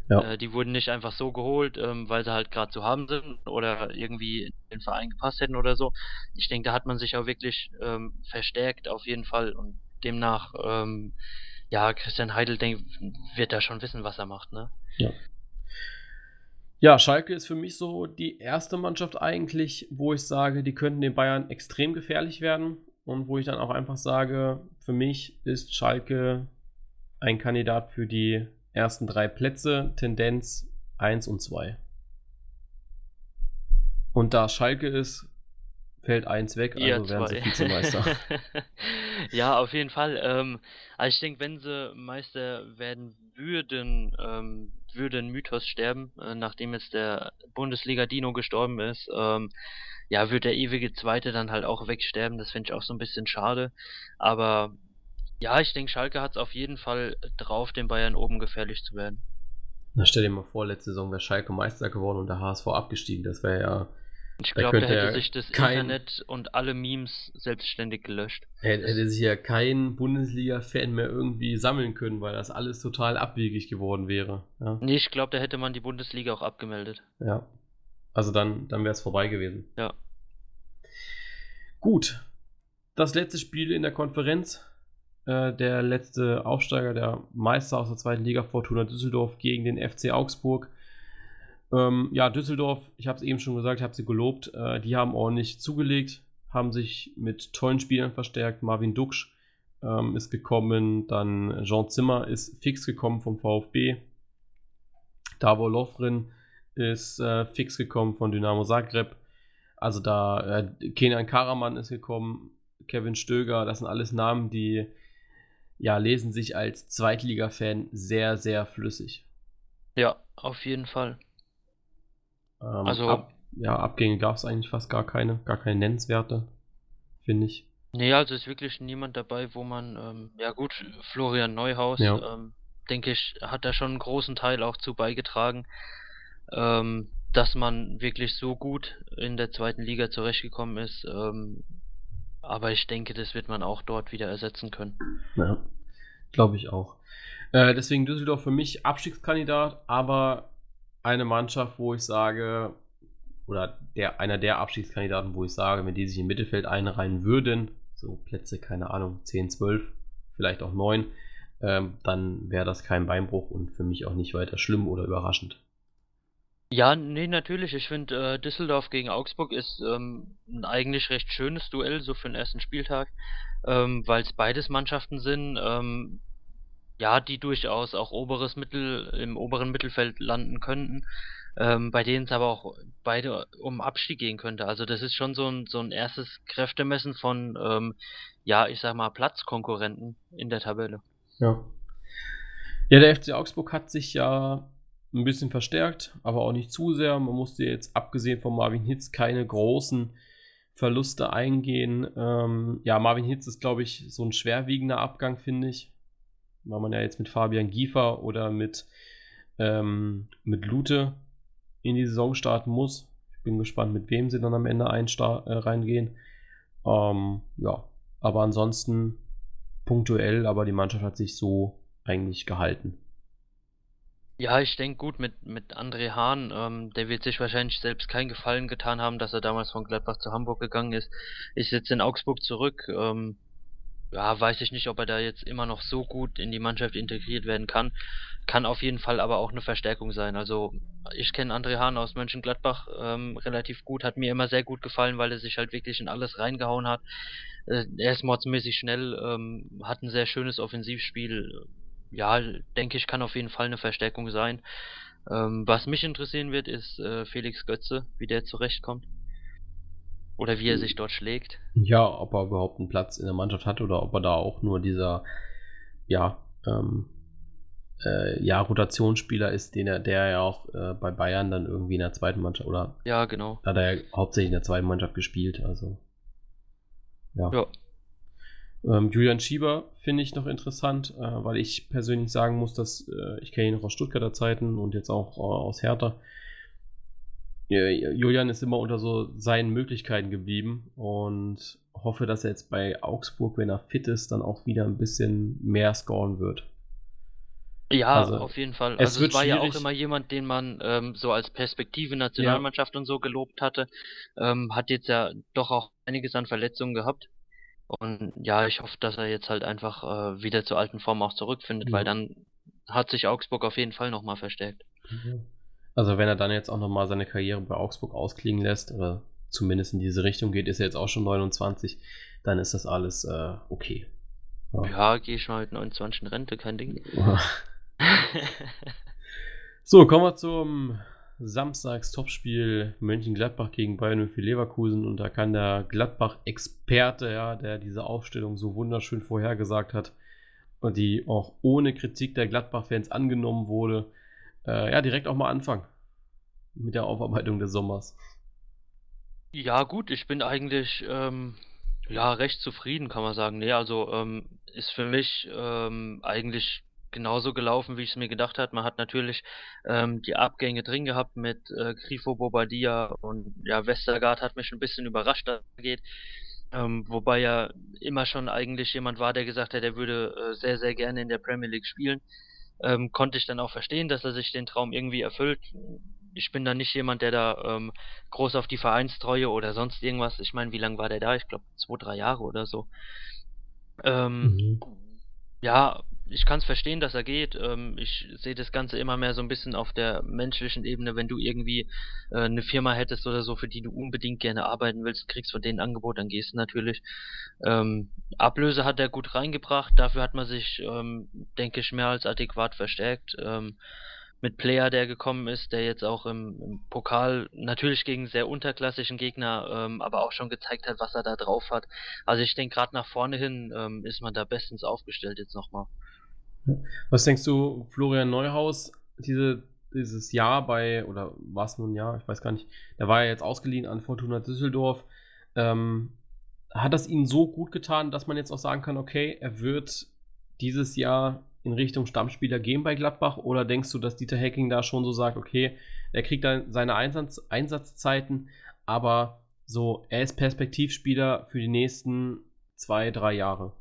Ja. Äh, die wurden nicht einfach so geholt, ähm, weil sie halt gerade zu haben sind oder irgendwie in den Verein gepasst hätten oder so. Ich denke, da hat man sich auch wirklich ähm, verstärkt auf jeden Fall und demnach, ähm, ja, Christian Heidel denk, wird da schon wissen, was er macht, ne? Ja. Ja, Schalke ist für mich so die erste Mannschaft eigentlich, wo ich sage, die könnten den Bayern extrem gefährlich werden und wo ich dann auch einfach sage, für mich ist Schalke ein Kandidat für die ersten drei Plätze, Tendenz 1 und 2. Und da Schalke ist, fällt 1 weg, also ja, werden sie Vizemeister. ja, auf jeden Fall. Ähm, also ich denke, wenn sie Meister werden würden, ähm, würde ein Mythos sterben, äh, nachdem jetzt der Bundesliga-Dino gestorben ist. Ähm, ja, wird der ewige Zweite dann halt auch wegsterben. Das finde ich auch so ein bisschen schade. Aber ja, ich denke, Schalke hat es auf jeden Fall drauf, den Bayern oben gefährlich zu werden. Na, stell dir mal vor, letzte Saison wäre Schalke Meister geworden und der HSV abgestiegen. Das wäre ja. Ich glaube, da hätte ja sich das kein- Internet und alle Memes selbstständig gelöscht. Hätte hätte sich ja kein Bundesliga-Fan mehr irgendwie sammeln können, weil das alles total abwegig geworden wäre. Ja. Nee, ich glaube, da hätte man die Bundesliga auch abgemeldet. ja. Also dann, dann wäre es vorbei gewesen. Ja. Gut. Das letzte Spiel in der Konferenz. Äh, der letzte Aufsteiger, der Meister aus der zweiten Liga, Fortuna Düsseldorf gegen den FC Augsburg. Ähm, ja, Düsseldorf, ich habe es eben schon gesagt, ich habe sie gelobt. Äh, die haben ordentlich zugelegt, haben sich mit tollen Spielern verstärkt. Marvin Duksch ähm, ist gekommen, dann Jean Zimmer ist fix gekommen vom VfB. Davor Lovren ist äh, fix gekommen von Dynamo Zagreb. Also da, äh, Kenan Karaman ist gekommen, Kevin Stöger, das sind alles Namen, die ja lesen sich als Zweitliga-Fan sehr, sehr flüssig. Ja, auf jeden Fall. Ähm, Also- ab, ja, Abgänge gab es eigentlich fast gar keine, gar keine nennenswerte, finde ich. Nee, also ist wirklich niemand dabei, wo man, ähm, ja gut, Florian Neuhaus, Ja. ähm, denke ich, hat da schon einen großen Teil auch zu beigetragen, ähm, dass man wirklich so gut in der zweiten Liga zurechtgekommen ist. Aber ich denke, das wird man auch dort wieder ersetzen können. Ja, glaube ich auch. Äh, deswegen Düsseldorf für mich Abstiegskandidat, aber eine Mannschaft, wo ich sage, oder der, einer der Abstiegskandidaten, wo ich sage, wenn die sich im Mittelfeld einreihen würden, so Plätze, keine Ahnung, 10, 12, vielleicht auch 9, ähm, dann wäre das kein Beinbruch und für mich auch nicht weiter schlimm oder überraschend. Ja, nee, natürlich. Ich finde, äh, Düsseldorf gegen Augsburg ist ähm, ein eigentlich recht schönes Duell, so für den ersten Spieltag, ähm, weil es beides Mannschaften sind, ähm, ja, die durchaus auch oberes Mittel, im oberen Mittelfeld landen könnten, ähm, bei denen es aber auch beide um Abstieg gehen könnte. Also das ist schon so ein, so ein erstes Kräftemessen von, ähm, ja, ich sag mal, Platzkonkurrenten in der Tabelle. Ja. Ja, der FC Augsburg hat sich ja ein bisschen verstärkt, aber auch nicht zu sehr. Man musste jetzt, abgesehen von Marvin Hitz, keine großen Verluste eingehen. Ähm, ja, Marvin Hitz ist, glaube ich, so ein schwerwiegender Abgang, finde ich. Weil man ja jetzt mit Fabian Giefer oder mit, ähm, mit Lute in die Saison starten muss. Ich bin gespannt, mit wem sie dann am Ende äh, reingehen. Ähm, ja, aber ansonsten punktuell, aber die Mannschaft hat sich so eigentlich gehalten. Ja, ich denke gut mit, mit André Hahn, ähm, der wird sich wahrscheinlich selbst keinen Gefallen getan haben, dass er damals von Gladbach zu Hamburg gegangen ist. Ist jetzt in Augsburg zurück. Ähm, ja, weiß ich nicht, ob er da jetzt immer noch so gut in die Mannschaft integriert werden kann. Kann auf jeden Fall aber auch eine Verstärkung sein. Also ich kenne André Hahn aus Mönchengladbach ähm, relativ gut, hat mir immer sehr gut gefallen, weil er sich halt wirklich in alles reingehauen hat. Äh, er ist mordsmäßig schnell, ähm, hat ein sehr schönes Offensivspiel. Ja, denke ich, kann auf jeden Fall eine Verstärkung sein. Ähm, was mich interessieren wird, ist äh, Felix Götze, wie der zurechtkommt. Oder wie er sich dort schlägt. Ja, ob er überhaupt einen Platz in der Mannschaft hat oder ob er da auch nur dieser, ja, ähm, äh, ja, Rotationsspieler ist, den er, der ja auch äh, bei Bayern dann irgendwie in der zweiten Mannschaft oder Ja, genau. hat er ja hauptsächlich in der zweiten Mannschaft gespielt, also. Ja. Ja. Ähm, Julian Schieber finde ich noch interessant, äh, weil ich persönlich sagen muss, dass äh, ich kenne ihn noch aus Stuttgarter Zeiten und jetzt auch äh, aus Hertha. Ja, Julian ist immer unter so seinen Möglichkeiten geblieben und hoffe, dass er jetzt bei Augsburg, wenn er fit ist, dann auch wieder ein bisschen mehr scoren wird. Ja, Also, auf jeden Fall. es Also es war ja auch schwierig. immer jemand, den man ähm, so als Perspektive Nationalmannschaft und so gelobt hatte. Ähm, hat jetzt ja doch auch einiges an Verletzungen gehabt. Und ja, ich hoffe, dass er jetzt halt einfach äh, wieder zur alten Form auch zurückfindet, Ja. weil dann hat sich Augsburg auf jeden Fall nochmal verstärkt. Also wenn er dann jetzt auch nochmal seine Karriere bei Augsburg ausklingen lässt, oder zumindest in diese Richtung geht, ist er jetzt auch schon 29, dann ist das alles äh, okay. Ja, gehe ich mal mit 29 in Rente, kein Ding. So, kommen wir zum Samstags-Topspiel Mönchengladbach gegen Bayern für Leverkusen. Und da kann der Gladbach-Experte, ja, der diese Aufstellung so wunderschön vorhergesagt hat und die auch ohne Kritik der Gladbach-Fans angenommen wurde, äh, ja, direkt auch mal anfangen mit der Aufarbeitung des Sommers. Ja, gut, ich bin eigentlich ähm, ja recht zufrieden, kann man sagen. Nee, also ähm, ist für mich ähm, eigentlich genauso gelaufen, wie ich es mir gedacht habe. Man hat natürlich ähm, die Abgänge drin gehabt mit äh, Grifo Bobadilla und ja, Westergaard hat mich ein bisschen überrascht, er geht. Ähm, wobei er immer schon eigentlich jemand war, der gesagt hat, er würde äh, sehr, sehr gerne in der Premier League spielen. Ähm, konnte ich dann auch verstehen, dass er sich den Traum irgendwie erfüllt. Ich bin da nicht jemand, der da ähm, groß auf die Vereinstreue oder sonst irgendwas. Ich meine, wie lange war der da? Ich glaube zwei, drei Jahre oder so. Ähm, mhm. Ja, ich kann es verstehen, dass er geht. Ähm, ich sehe das Ganze immer mehr so ein bisschen auf der menschlichen Ebene. Wenn du irgendwie äh, 'ne Firma hättest oder so, für die du unbedingt gerne arbeiten willst, kriegst von denen 'n Angebot, dann gehst du natürlich. Ähm, Ablöse hat er gut reingebracht. Dafür hat man sich, ähm, denke ich, mehr als adäquat verstärkt. Ähm, mit Player, der gekommen ist, der jetzt auch im, im Pokal natürlich gegen sehr unterklassischen Gegner, ähm, aber auch schon gezeigt hat, was er da drauf hat. Also ich denke, gerade nach vorne hin ähm, ist man da bestens aufgestellt jetzt nochmal. Was denkst du, Florian Neuhaus, diese, dieses Jahr bei, oder war es nun ein Jahr, ich weiß gar nicht, der war ja jetzt ausgeliehen an Fortuna Düsseldorf. Ähm, hat das ihnen so gut getan, dass man jetzt auch sagen kann, okay, er wird dieses Jahr in Richtung Stammspieler gehen bei Gladbach? Oder denkst du, dass Dieter Hacking da schon so sagt, okay, er kriegt dann seine Einsatz Einsatzzeiten, aber so, er ist Perspektivspieler für die nächsten zwei, drei Jahre?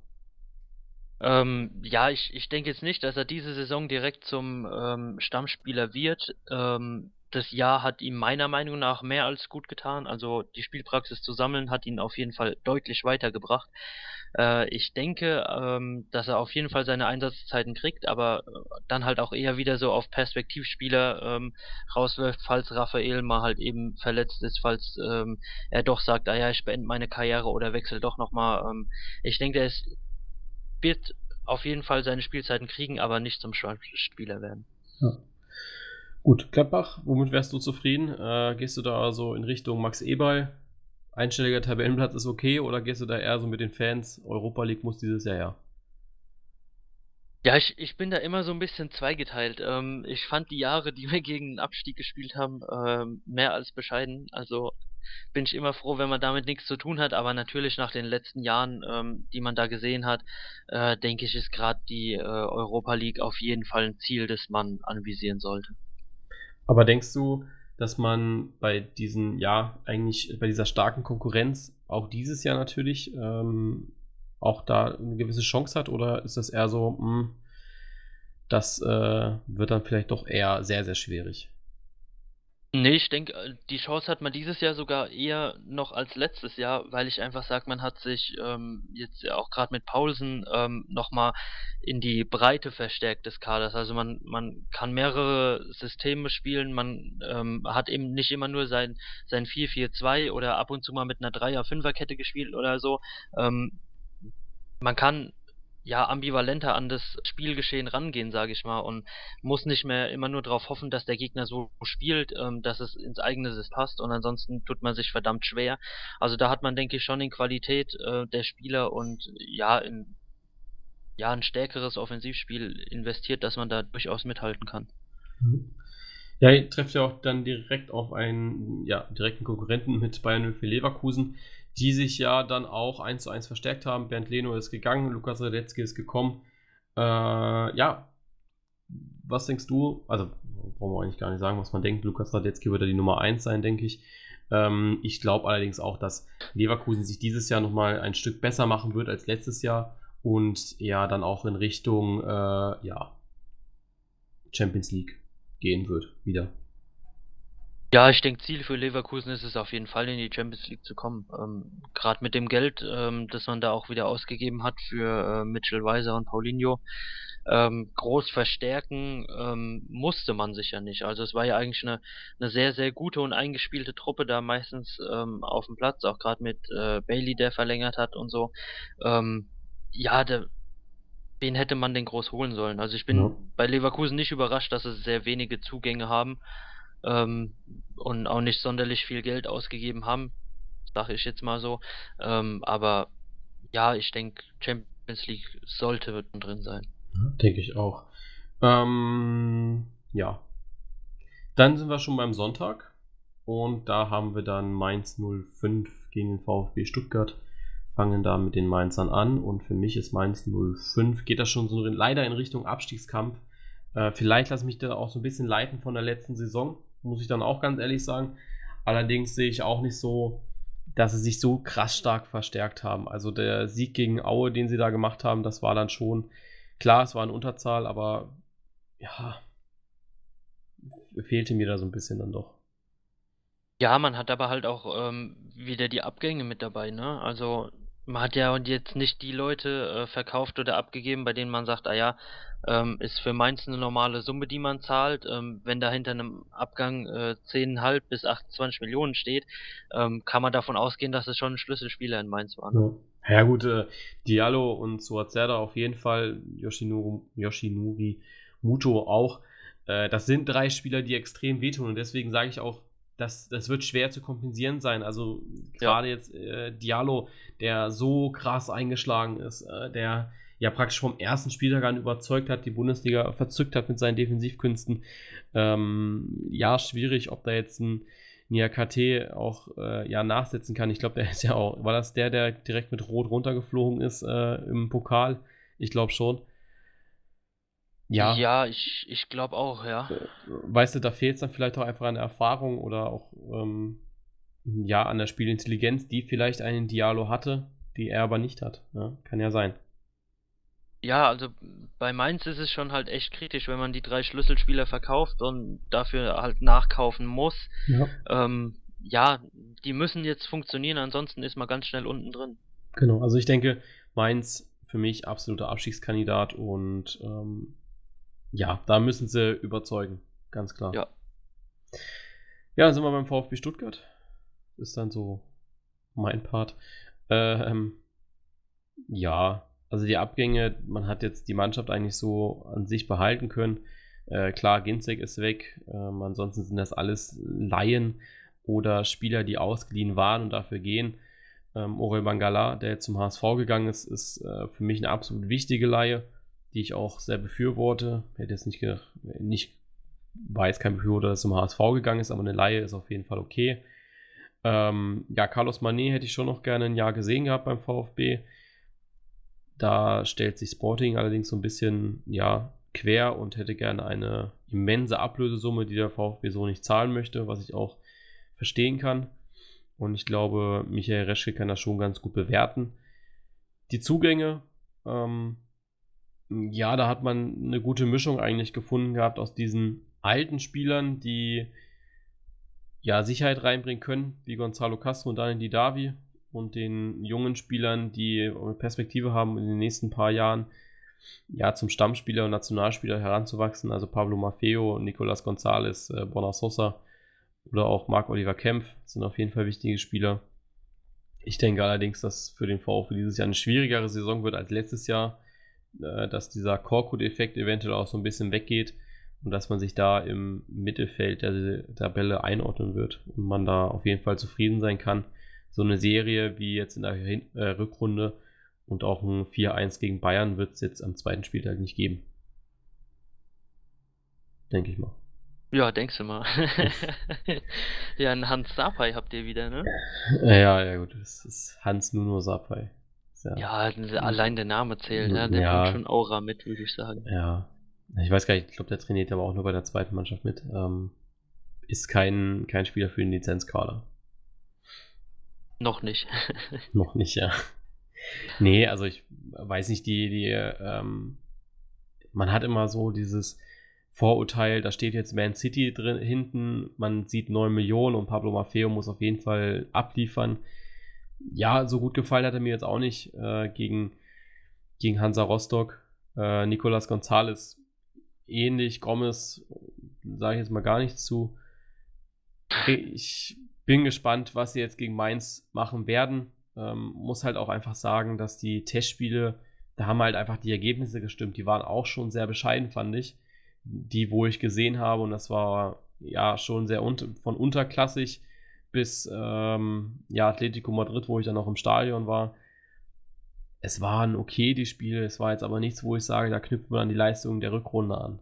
Ähm, ja, ich, ich denke jetzt nicht, dass er diese Saison direkt zum ähm, Stammspieler wird. Ähm, das Jahr hat ihm meiner Meinung nach mehr als gut getan. Also die Spielpraxis zu sammeln hat ihn auf jeden Fall deutlich weitergebracht. Äh, ich denke, ähm, dass er auf jeden Fall seine Einsatzzeiten kriegt, aber äh, dann halt auch eher wieder so auf Perspektivspieler ähm, rauswirft, falls Raphael mal halt eben verletzt ist, falls ähm, er doch sagt, ah ja, ich beende meine Karriere oder wechsle doch nochmal. Ähm, ich denke, er ist, wird auf jeden Fall seine Spielzeiten kriegen, aber nicht zum Spieler werden. Ja. Gut, Gladbach, womit wärst du zufrieden? Äh, gehst du da so in Richtung Max Eberl? Einstelliger Tabellenplatz ist okay oder gehst du da eher so mit den Fans? Europa League muss dieses Jahr her. Ja, ich, ich bin da immer so ein bisschen zweigeteilt. Ähm, ich fand die Jahre, die wir gegen den Abstieg gespielt haben, ähm, mehr als bescheiden. Also bin ich immer froh, wenn man damit nichts zu tun hat. Aber natürlich nach den letzten Jahren, ähm, die man da gesehen hat, äh, denke ich, ist gerade die äh, Europa League auf jeden Fall ein Ziel, das man anvisieren sollte. Aber denkst du, dass man bei diesen, ja, eigentlich bei dieser starken Konkurrenz, auch dieses Jahr natürlich, ähm, auch da eine gewisse Chance hat? Oder ist das eher so, mh, hm, das äh, wird dann vielleicht doch eher sehr, sehr schwierig? Ne, ich denke, äh, die Chance hat man dieses Jahr sogar eher noch als letztes Jahr, weil ich einfach sage, man hat sich, ähm, jetzt auch gerade mit Paulsen, ähm, noch mal in die Breite verstärkt des Kaders. Also, man man kann mehrere Systeme spielen, man, ähm, hat eben nicht immer nur sein sein 4-4-2 oder ab und zu mal mit einer Dreier-Fünfer-Kette gespielt oder so. Ähm, man kann ja, ambivalenter an das Spielgeschehen rangehen, sage ich mal, und muss nicht mehr immer nur darauf hoffen, dass der Gegner so spielt, ähm, dass es ins eigene Sitz passt und ansonsten tut man sich verdammt schwer. Also da hat man, denke ich, schon in Qualität äh, der Spieler und ja, in ja, ein stärkeres Offensivspiel investiert, dass man da durchaus mithalten kann. Mhm. Ja, ihr trefft ja auch dann direkt auf einen ja, direkten Konkurrenten mit Bayern für Leverkusen die sich ja dann auch eins zu eins verstärkt haben. Bernd Leno ist gegangen, Lukas Radetzky ist gekommen. Äh, ja, was denkst du? Also, brauchen wir eigentlich gar nicht sagen, was man denkt. Lukas Radetzky wird ja die Nummer 1 sein, denke ich. Ähm, ich glaube allerdings auch, dass Leverkusen sich dieses Jahr nochmal ein Stück besser machen wird als letztes Jahr und ja dann auch in Richtung äh, ja, Champions League gehen wird wieder. Ja, ich denke, Ziel für Leverkusen ist es auf jeden Fall, in die Champions League zu kommen. Ähm, Gerade mit dem Geld, ähm, das man da auch wieder ausgegeben hat für äh, Mitchell Weiser und Paulinho, ähm, groß verstärken ähm, musste man sich ja nicht. Also es war ja eigentlich eine, eine sehr, sehr gute und eingespielte Truppe da meistens ähm, auf dem Platz, auch gerade mit äh, Bailey, der verlängert hat und so. Ähm, ja, der, wen hätte man denn groß holen sollen? Also ich bin ja. bei Leverkusen nicht überrascht, dass sie sehr wenige Zugänge haben ähm, und auch nicht sonderlich viel Geld ausgegeben haben, sage ich jetzt mal so. Ähm, aber ja, ich denke, Champions League sollte drin sein. Denke ich auch. Ähm, ja. Dann sind wir schon beim Sonntag. Und da haben wir dann Mainz 05 gegen den VfB Stuttgart. fangen da mit den Mainzern an und für mich ist Mainz 05, geht das schon so leider in Richtung Abstiegskampf. Äh, vielleicht lasse ich mich da auch so ein bisschen leiten von der letzten Saison, muss ich dann auch ganz ehrlich sagen. Allerdings sehe ich auch nicht so, dass sie sich so krass stark verstärkt haben. Also der Sieg gegen Aue, den sie da gemacht haben, das war dann schon, klar, es war eine Unterzahl, aber ja, fehlte mir da so ein bisschen dann doch. Ja, man hat aber halt auch ähm, wieder die Abgänge mit dabei, ne? Also man hat ja jetzt nicht die Leute äh, verkauft oder abgegeben, bei denen man sagt, ah ja, ähm, ist für Mainz eine normale Summe, die man zahlt. Ähm, wenn da hinter einem Abgang äh, 10,5 bis 28 Millionen steht, ähm, kann man davon ausgehen, dass es schon Schlüsselspieler in Mainz war. Ne? Ja. ja gut, äh, Diallo und Suazerda auf jeden Fall, Yoshinuru, Yoshinuri Muto auch. Äh, das sind drei Spieler, die extrem wehtun und deswegen sage ich auch, das, das wird schwer zu kompensieren sein. Also gerade ja. jetzt äh, Diallo, der so krass eingeschlagen ist, äh, der ja praktisch vom ersten Spieltag an überzeugt hat, die Bundesliga verzückt hat mit seinen Defensivkünsten. Ähm, ja, schwierig, ob da jetzt ein Niakate auch äh, ja nachsetzen kann. Ich glaube, der ist ja auch, war das der, der direkt mit Rot runtergeflogen ist äh, im Pokal? Ich glaube schon. Ja. Ja, ich, ich glaube auch, ja. Äh, weißt du, da fehlt es dann vielleicht auch einfach an der Erfahrung oder auch ähm, ja an der Spielintelligenz, die vielleicht einen Diallo hatte, die er aber nicht hat. Ja, kann ja sein. Ja, also bei Mainz ist es schon halt echt kritisch, wenn man die drei Schlüsselspieler verkauft und dafür halt nachkaufen muss. Ja. Ähm, ja, die müssen jetzt funktionieren, ansonsten ist man ganz schnell unten drin. Genau, also ich denke, Mainz für mich absoluter Abstiegskandidat und ähm, ja, da müssen sie überzeugen, ganz klar. Ja. Ja, sind wir beim VfB Stuttgart. Ist dann so mein Part. Ähm, ja, also die Abgänge, man hat jetzt die Mannschaft eigentlich so an sich behalten können. Äh, klar, Ginzek ist weg. Ähm, ansonsten sind das alles Laien oder Spieler, die ausgeliehen waren und dafür gehen. Ähm, Orel Mangala, der jetzt zum HSV gegangen ist, ist äh, für mich eine absolut wichtige Laie die ich auch sehr befürworte. Hätte jetzt nicht gedacht, nicht, jetzt kein Befürworter, dass es zum HSV gegangen ist, aber eine Laie ist auf jeden Fall okay. Ähm, ja, Carlos Manet hätte ich schon noch gerne ein Jahr gesehen gehabt beim VfB. Da stellt sich Sporting allerdings so ein bisschen, ja, quer und hätte gerne eine immense Ablösesumme, die der VfB so nicht zahlen möchte, was ich auch verstehen kann. Und ich glaube, Michael Reschke kann das schon ganz gut bewerten. Die Zugänge, ähm, ja, da hat man eine gute Mischung eigentlich gefunden gehabt aus diesen alten Spielern, die ja Sicherheit reinbringen können, wie Gonzalo Castro und Daniel Didavi und den jungen Spielern, die Perspektive haben in den nächsten paar Jahren ja zum Stammspieler und Nationalspieler heranzuwachsen, also Pablo Maffeo, Nicolas González, äh, Borna Sosa oder auch Marc-Oliver Kempf sind auf jeden Fall wichtige Spieler. Ich denke allerdings, dass für den VfB dieses Jahr eine schwierigere Saison wird als letztes Jahr äh, dass dieser Korkut-Effekt eventuell auch so ein bisschen weggeht und dass man sich da im Mittelfeld der Tabelle einordnen wird und man da auf jeden Fall zufrieden sein kann. So eine Serie wie jetzt in der Hin äh, Rückrunde und auch ein 4-1 gegen Bayern wird es jetzt am zweiten Spieltag nicht geben. Denke ich mal. Ja, denkst du mal. ja, einen Hans Sapai habt ihr wieder, ne? Ja, ja, gut. Das ist Hans Nuno Sapai. Ja, ja allein der Name zählt, ja, der ja. bringt schon Aura mit, würde ich sagen. Ja. Ich weiß gar nicht, ich glaube, der trainiert aber auch nur bei der zweiten Mannschaft mit. Ähm, ist kein, kein Spieler für den Lizenzkader. Noch nicht. Noch nicht, ja. Nee, also ich weiß nicht, die, die, ähm, man hat immer so dieses Vorurteil, da steht jetzt Man City drin hinten, man sieht 9 Millionen und Pablo Maffeo muss auf jeden Fall abliefern ja, so gut gefallen hat er mir jetzt auch nicht äh, gegen, gegen Hansa Rostock. Äh, Nicolas Gonzalez ähnlich, Gomez sage ich jetzt mal gar nichts zu. Ich bin gespannt, was sie jetzt gegen Mainz machen werden. Ähm, muss halt auch einfach sagen, dass die Testspiele, da haben halt einfach die Ergebnisse gestimmt. Die waren auch schon sehr bescheiden, fand ich. Die, wo ich gesehen habe, und das war ja schon sehr un von unterklassig bis ähm, ja, Atletico Madrid, wo ich dann noch im Stadion war. Es waren okay, die Spiele. Es war jetzt aber nichts, wo ich sage, da knüpft man an die Leistung der Rückrunde an.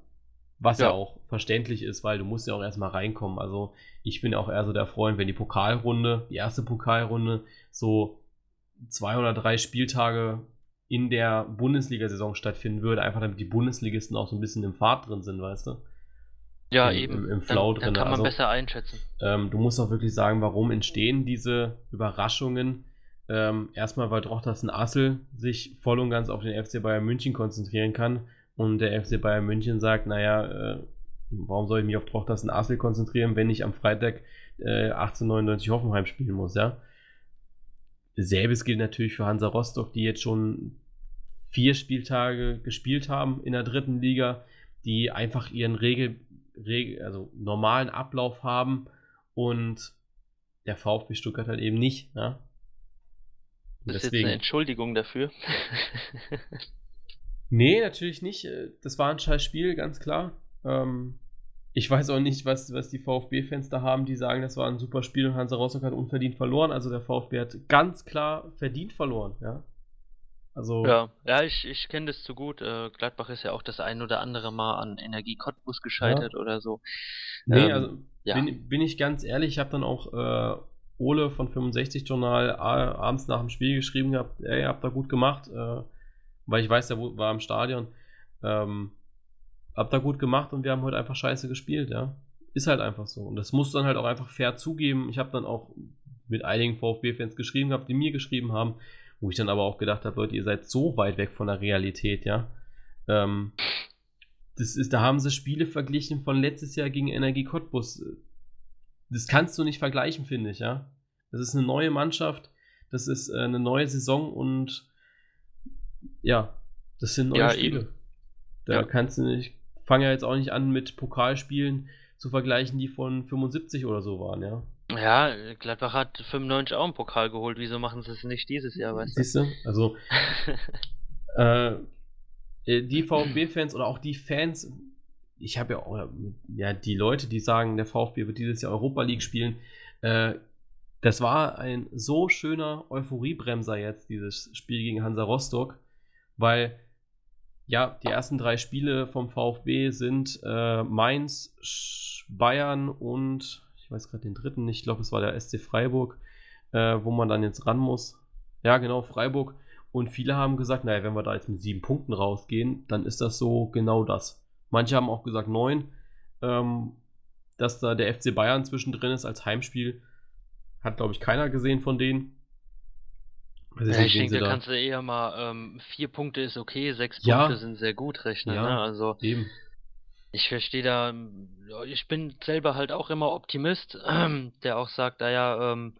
Was ja. ja. auch verständlich ist, weil du musst ja auch erstmal reinkommen. Also ich bin auch eher so der Freund, wenn die Pokalrunde, die erste Pokalrunde, so zwei oder drei Spieltage in der Bundesliga-Saison stattfinden würde, einfach damit die Bundesligisten auch so ein bisschen im Fahrt drin sind, weißt du? Ja, Im, eben. Im, Flow dann, drin. Dann kann man also, besser einschätzen. ähm, du musst auch wirklich sagen, warum entstehen diese Überraschungen. Ähm, erstmal, weil Drochtersen Assel sich voll und ganz auf den FC Bayern München konzentrieren kann und der FC Bayern München sagt, naja, äh, warum soll ich mich auf Drochtersen Assel konzentrieren, wenn ich am Freitag äh, 1899 Hoffenheim spielen muss, ja? Selbes gilt natürlich für Hansa Rostock, die jetzt schon vier Spieltage gespielt haben in der dritten Liga, die einfach ihren Regel also normalen Ablauf haben und der VfB Stuttgart halt eben nicht. Ja? Das ist jetzt eine Entschuldigung dafür. nee, natürlich nicht. Das war ein scheiß Spiel, ganz klar. Ähm, ich weiß auch nicht, was, was die VfB-Fans da haben, die sagen, das war ein super Spiel und Hansa Rostock hat unverdient verloren. Also der VfB hat ganz klar verdient verloren, ja. Also. Ja, ja, ich, ich kenne das zu gut. Äh, Gladbach ist ja auch das ein oder andere Mal an Energie Cottbus gescheitert ja. oder so. Nee, ähm, also ja. bin, bin ich ganz ehrlich, ich habe dann auch äh, Ole von 65 Journal abends nach dem Spiel geschrieben gehabt, ey, ihr habt da gut gemacht, äh, weil ich weiß, der war im Stadion. Ähm, habt da gut gemacht und wir haben heute einfach scheiße gespielt, ja. Ist halt einfach so. Und das muss dann halt auch einfach fair zugeben. Ich habe dann auch mit einigen VfB-Fans geschrieben gehabt, die mir geschrieben haben, wo ich dann aber auch gedacht habe, Leute, ihr seid so weit weg von der Realität, ja. Ähm, das ist, da haben sie Spiele verglichen von letztes Jahr gegen Energie Cottbus. Das kannst du nicht vergleichen, finde ich, ja. Das ist eine neue Mannschaft, das ist äh, eine neue Saison und ja, das sind neue ja, Spiele. Eben. Da ja. kannst du nicht, fang ja jetzt auch nicht an mit Pokalspielen zu vergleichen, die von 75 oder so waren, ja. Ja, Gladbach hat 95 auch einen Pokal geholt. Wieso machen sie es nicht dieses Jahr, weißt du? Siehst du? Also, äh, die VfB-Fans oder auch die Fans, ich habe ja auch, ja, die Leute, die sagen, der VfB wird dieses Jahr Europa League spielen, äh, das war ein so schöner Euphoriebremser jetzt, dieses Spiel gegen Hansa Rostock, weil ja, die ersten drei Spiele vom VfB sind äh, Mainz, Bayern und weiß gerade den dritten nicht, ich glaube, es war der SC Freiburg, äh, wo man dann jetzt ran muss. Ja, genau, Freiburg. Und viele haben gesagt, naja, wenn wir da jetzt mit sieben Punkten rausgehen, dann ist das so genau das. Manche haben auch gesagt neun. Ähm, dass da der FC Bayern zwischendrin ist als Heimspiel, hat, glaube ich, keiner gesehen von denen. Also ja, ich denke, da kannst du eher mal ähm, vier Punkte ist okay, sechs ja. Punkte sind sehr gut rechnen. Ja, ne? Also eben. Ich verstehe da, ich bin selber halt auch immer Optimist, der auch sagt, naja, ähm,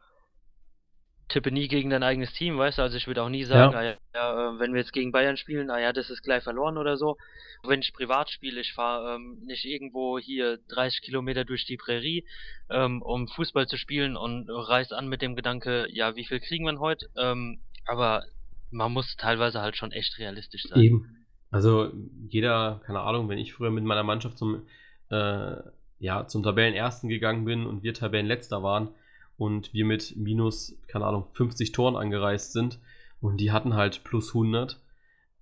tippe nie gegen dein eigenes Team, weißt du, also ich würde auch nie sagen, ja. ja, wenn wir jetzt gegen Bayern spielen, naja, das ist gleich verloren oder so. Wenn ich privat spiele, ich fahre ähm, nicht irgendwo hier 30 Kilometer durch die Prärie, ähm, um Fußball zu spielen und reiß an mit dem Gedanke, ja, wie viel kriegen wir heute? Ähm, aber man muss teilweise halt schon echt realistisch sein. Eben. Also jeder, keine Ahnung, wenn ich früher mit meiner Mannschaft zum, äh, ja, zum Tabellenersten gegangen bin und wir Tabellenletzter waren und wir mit minus, keine Ahnung, 50 Toren angereist sind und die hatten halt plus 100,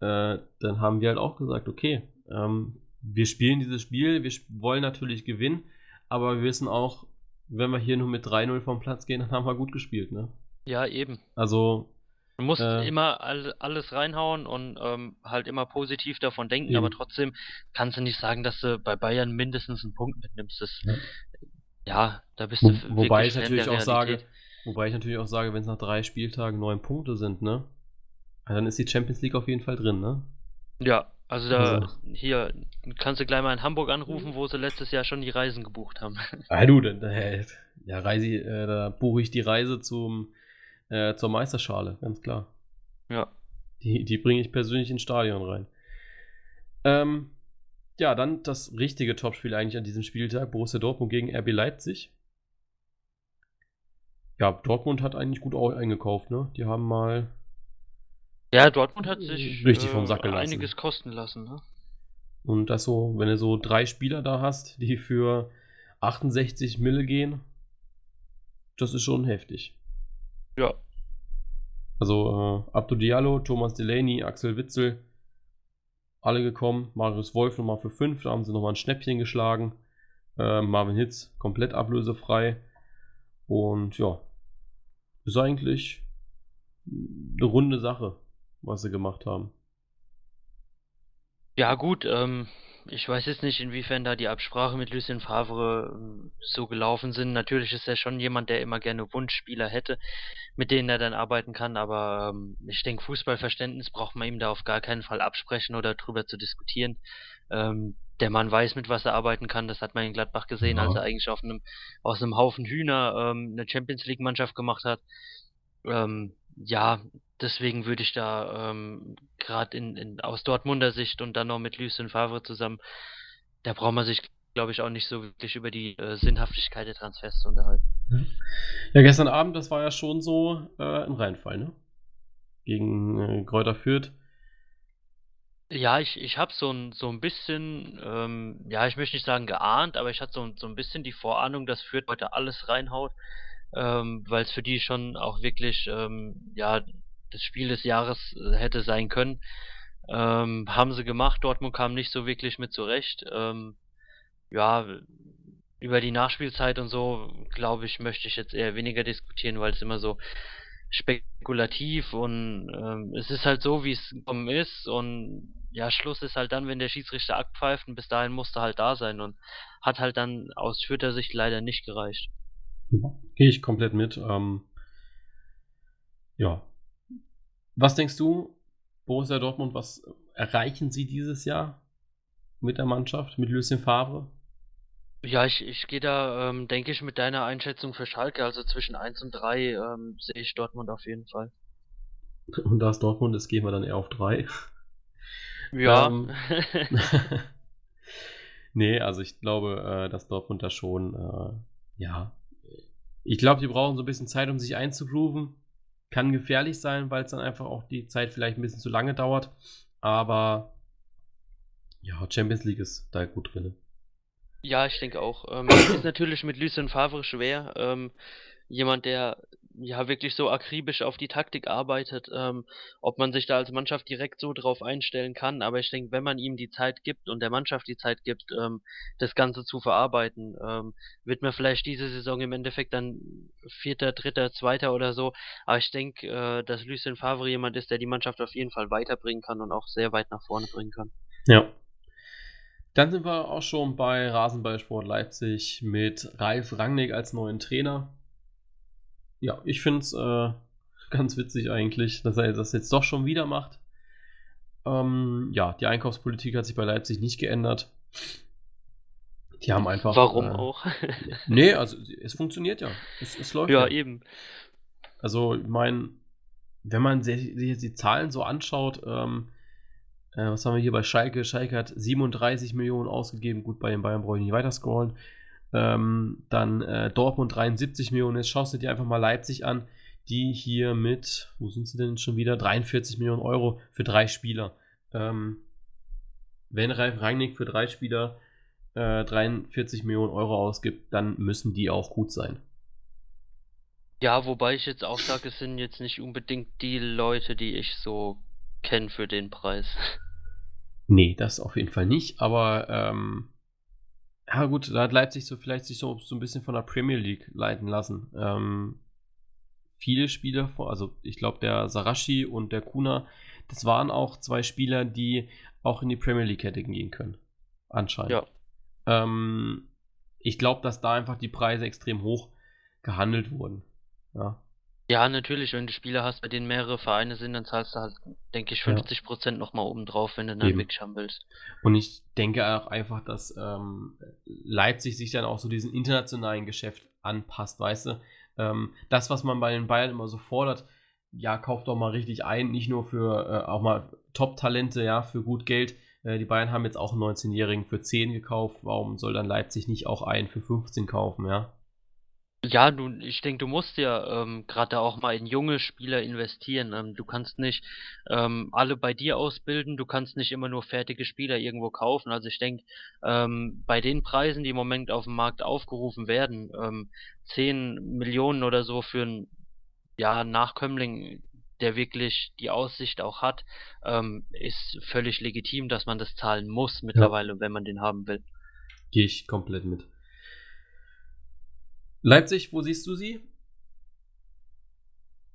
äh, dann haben wir halt auch gesagt, okay, ähm, wir spielen dieses Spiel, wir wollen natürlich gewinnen, aber wir wissen auch, wenn wir hier nur mit 3-0 vom Platz gehen, dann haben wir gut gespielt, ne? Ja, eben. Also Du musst äh, immer all, alles reinhauen und ähm, halt immer positiv davon denken, eben. aber trotzdem kannst du nicht sagen, dass du bei Bayern mindestens einen Punkt mitnimmst. Das, ja. ja da bist du Wo, Wobei ich natürlich auch sage, wobei ich natürlich auch sage, wenn es nach drei Spieltagen neun Punkte sind, ne? Dann ist die Champions League auf jeden Fall drin, ne? Ja, also da also. hier kannst du gleich mal in Hamburg anrufen, wo sie letztes Jahr schon die Reisen gebucht haben. Ah du, äh, ja, Reise, äh, da buche ich die Reise zum äh, zur Meisterschale, ganz klar. Ja. Die, die bringe ich persönlich ins Stadion rein. Ähm, ja, dann das richtige Topspiel eigentlich an diesem Spieltag: Borussia Dortmund gegen RB Leipzig. Ja, Dortmund hat eigentlich gut eingekauft, ne? Die haben mal. Ja, Dortmund hat sich richtig vom Sack gelassen. einiges kosten lassen, ne? Und das so, wenn du so drei Spieler da hast, die für 68 Mille gehen, das ist schon heftig. Ja. Also äh, Abdo Diallo, Thomas Delaney, Axel Witzel, alle gekommen. Marius Wolf nochmal für 5, da haben sie nochmal ein Schnäppchen geschlagen. Äh, Marvin Hitz komplett ablösefrei. Und ja, ist eigentlich eine runde Sache, was sie gemacht haben. Ja, gut, ähm, ich weiß jetzt nicht, inwiefern da die Absprache mit Lucien Favre ähm, so gelaufen sind. Natürlich ist er schon jemand, der immer gerne Wunschspieler hätte, mit denen er dann arbeiten kann, aber ähm, ich denke, Fußballverständnis braucht man ihm da auf gar keinen Fall absprechen oder drüber zu diskutieren. Ähm, der Mann weiß, mit was er arbeiten kann. Das hat man in Gladbach gesehen, ja. als er eigentlich auf einem, aus einem Haufen Hühner ähm, eine Champions League-Mannschaft gemacht hat. Ähm, ja, deswegen würde ich da ähm, gerade in, in, aus Dortmunder Sicht und dann noch mit Lucien Favre zusammen, da braucht man sich, glaube ich, auch nicht so wirklich über die äh, Sinnhaftigkeit der Transfers zu unterhalten. Ja, gestern Abend, das war ja schon so äh, ein Reinfall, ne? Gegen äh, Kräuter Fürth. Ja, ich, ich habe so ein, so ein bisschen, ähm, ja, ich möchte nicht sagen geahnt, aber ich hatte so, so ein bisschen die Vorahnung, dass Fürth heute alles reinhaut ähm, weil es für die schon auch wirklich ähm, ja das Spiel des Jahres äh, hätte sein können. Ähm, haben sie gemacht, Dortmund kam nicht so wirklich mit zurecht. Ähm, ja, über die Nachspielzeit und so, glaube ich, möchte ich jetzt eher weniger diskutieren, weil es immer so spekulativ und ähm, es ist halt so, wie es gekommen ist und ja, Schluss ist halt dann, wenn der Schiedsrichter abpfeift und bis dahin musste halt da sein und hat halt dann aus Fürther Sicht leider nicht gereicht. Gehe ich komplett mit. Ähm, ja. Was denkst du, Borussia Dortmund, was erreichen sie dieses Jahr mit der Mannschaft, mit Lucien Favre? Ja, ich, ich gehe da, ähm, denke ich, mit deiner Einschätzung für Schalke, also zwischen 1 und 3 ähm, sehe ich Dortmund auf jeden Fall. Und da es Dortmund ist, gehen wir dann eher auf 3. Ja. Ähm, nee, also ich glaube, äh, dass Dortmund da schon, äh, ja, ich glaube, die brauchen so ein bisschen Zeit, um sich einzugrooven. Kann gefährlich sein, weil es dann einfach auch die Zeit vielleicht ein bisschen zu lange dauert. Aber ja, Champions League ist da gut drin. Ja, ich denke auch. Ähm, ist natürlich mit Lucien Favre schwer. Ähm, jemand, der ja wirklich so akribisch auf die Taktik arbeitet, ähm, ob man sich da als Mannschaft direkt so drauf einstellen kann. Aber ich denke, wenn man ihm die Zeit gibt und der Mannschaft die Zeit gibt, ähm, das Ganze zu verarbeiten, ähm, wird man vielleicht diese Saison im Endeffekt dann Vierter, Dritter, Zweiter oder so. Aber ich denke, äh, dass Lucien Favre jemand ist, der die Mannschaft auf jeden Fall weiterbringen kann und auch sehr weit nach vorne bringen kann. Ja. Dann sind wir auch schon bei Rasenballsport Leipzig mit Ralf Rangnick als neuen Trainer. Ja, ich finde es äh, ganz witzig eigentlich, dass er das jetzt doch schon wieder macht. Ähm, ja, die Einkaufspolitik hat sich bei Leipzig nicht geändert. Die haben einfach. Warum äh, auch? nee, also es funktioniert ja. Es, es läuft. Ja, ja, eben. Also, ich meine, wenn man sich jetzt die Zahlen so anschaut, ähm, äh, was haben wir hier bei Schalke? Schalke hat 37 Millionen ausgegeben. Gut, bei den Bayern brauche ich nicht weiter scrollen. Ähm, dann äh, Dortmund 73 Millionen. Jetzt schaust du dir einfach mal Leipzig an, die hier mit, wo sind sie denn schon wieder? 43 Millionen Euro für drei Spieler. Ähm, wenn Ralf Rangnick für drei Spieler äh, 43 Millionen Euro ausgibt, dann müssen die auch gut sein. Ja, wobei ich jetzt auch sage, es sind jetzt nicht unbedingt die Leute, die ich so kenne für den Preis. Nee, das auf jeden Fall nicht, aber ähm, ja, gut, da hat Leipzig so vielleicht sich so, so ein bisschen von der Premier League leiten lassen. Ähm, viele Spieler, also ich glaube, der Sarashi und der Kuna, das waren auch zwei Spieler, die auch in die Premier League hätten gehen können. Anscheinend. Ja. Ähm, ich glaube, dass da einfach die Preise extrem hoch gehandelt wurden. Ja. Ja, natürlich, wenn du Spieler hast, bei denen mehrere Vereine sind, dann zahlst du halt, denke ich, 50% ja. nochmal oben drauf, wenn du dann Eben. wirklich haben willst. Und ich denke auch einfach, dass ähm, Leipzig sich dann auch so diesem internationalen Geschäft anpasst, weißt du? Ähm, das, was man bei den Bayern immer so fordert, ja, kauft doch mal richtig ein, nicht nur für äh, auch mal Top-Talente, ja, für gut Geld. Äh, die Bayern haben jetzt auch einen 19-Jährigen für 10 gekauft. Warum soll dann Leipzig nicht auch einen für 15 kaufen, ja? Ja, du, ich denke, du musst ja ähm, gerade auch mal in junge Spieler investieren. Ähm, du kannst nicht ähm, alle bei dir ausbilden, du kannst nicht immer nur fertige Spieler irgendwo kaufen. Also ich denke, ähm, bei den Preisen, die im Moment auf dem Markt aufgerufen werden, ähm, 10 Millionen oder so für einen ja, Nachkömmling, der wirklich die Aussicht auch hat, ähm, ist völlig legitim, dass man das zahlen muss mittlerweile, ja. wenn man den haben will. Gehe ich komplett mit. Leipzig, wo siehst du sie?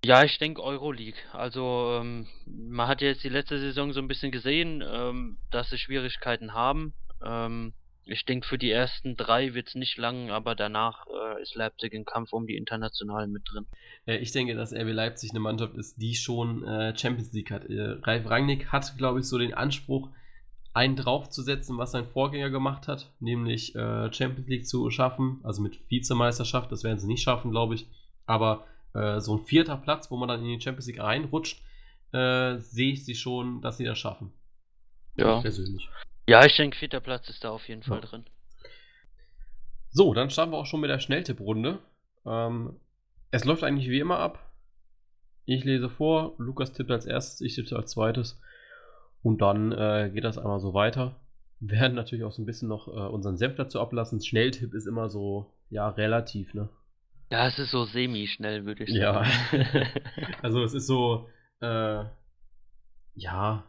Ja, ich denke Euroleague. Also, ähm, man hat jetzt die letzte Saison so ein bisschen gesehen, ähm, dass sie Schwierigkeiten haben. Ähm, ich denke, für die ersten drei wird es nicht lang, aber danach äh, ist Leipzig im Kampf um die Internationalen mit drin. Ich denke, dass RB Leipzig eine Mannschaft ist, die schon äh, Champions League hat. Äh, Ralf Rangnick hat, glaube ich, so den Anspruch, einen draufzusetzen, was sein Vorgänger gemacht hat, nämlich äh, Champions League zu schaffen, also mit Vizemeisterschaft. Das werden sie nicht schaffen, glaube ich. Aber äh, so ein vierter Platz, wo man dann in die Champions League reinrutscht, äh, sehe ich sie schon, dass sie das schaffen. Ja. persönlich. Ja, ich denke, vierter Platz ist da auf jeden Fall Ja. drin. So, dann starten wir auch schon mit der Schnelltipprunde. Ähm, es läuft eigentlich wie immer ab. Ich lese vor, Lukas tippt als erstes, ich tippe als zweites. Und dann äh, geht das einmal so weiter. Wir werden natürlich auch so ein bisschen noch äh, unseren Senf dazu ablassen. Schnelltipp ist immer so, ja, relativ, ne? Ja, es ist so semi-schnell, würde ich Ja. sagen. Also es ist so, äh, ja.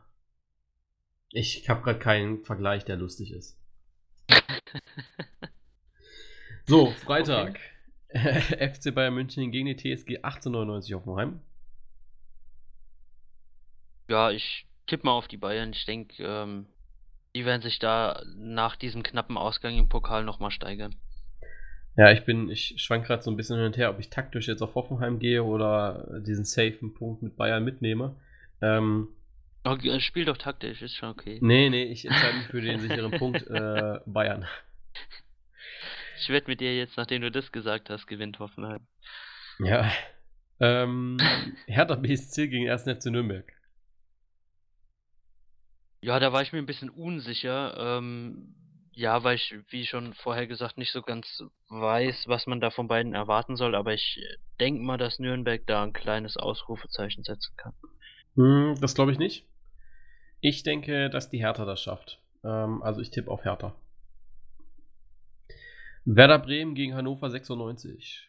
Ich habe gerade keinen Vergleich, der lustig ist. So, Freitag. FC Bayern München gegen die TSG 1899 Hoffenheim. Ja, ich tippe mal auf die Bayern. Ich denke, ähm, die werden sich da nach diesem knappen Ausgang im Pokal nochmal steigern. Ja, ich bin, ich schwank gerade so ein bisschen hin und her, ob ich taktisch jetzt auf Hoffenheim gehe oder diesen safen Punkt mit Bayern mitnehme. Ähm, Okay, spiel doch taktisch, ist schon okay. nee, nee, ich entscheide mich für den sicheren Punkt äh, Bayern. Ich wette mit dir jetzt, nachdem du das gesagt hast, gewinnt Hoffenheim. Ja. Ähm, Hertha BSC gegen 1. FC Nürnberg. Ja, da war ich mir ein bisschen unsicher. Ähm, ja, weil ich, wie schon vorher gesagt, nicht so ganz weiß, was man da von beiden erwarten soll. Aber ich denke mal, dass Nürnberg da ein kleines Ausrufezeichen setzen kann. Hm, das glaube ich nicht. Ich denke, dass die Hertha das schafft. Ähm, also ich tippe auf Hertha. Werder Bremen gegen Hannover 96.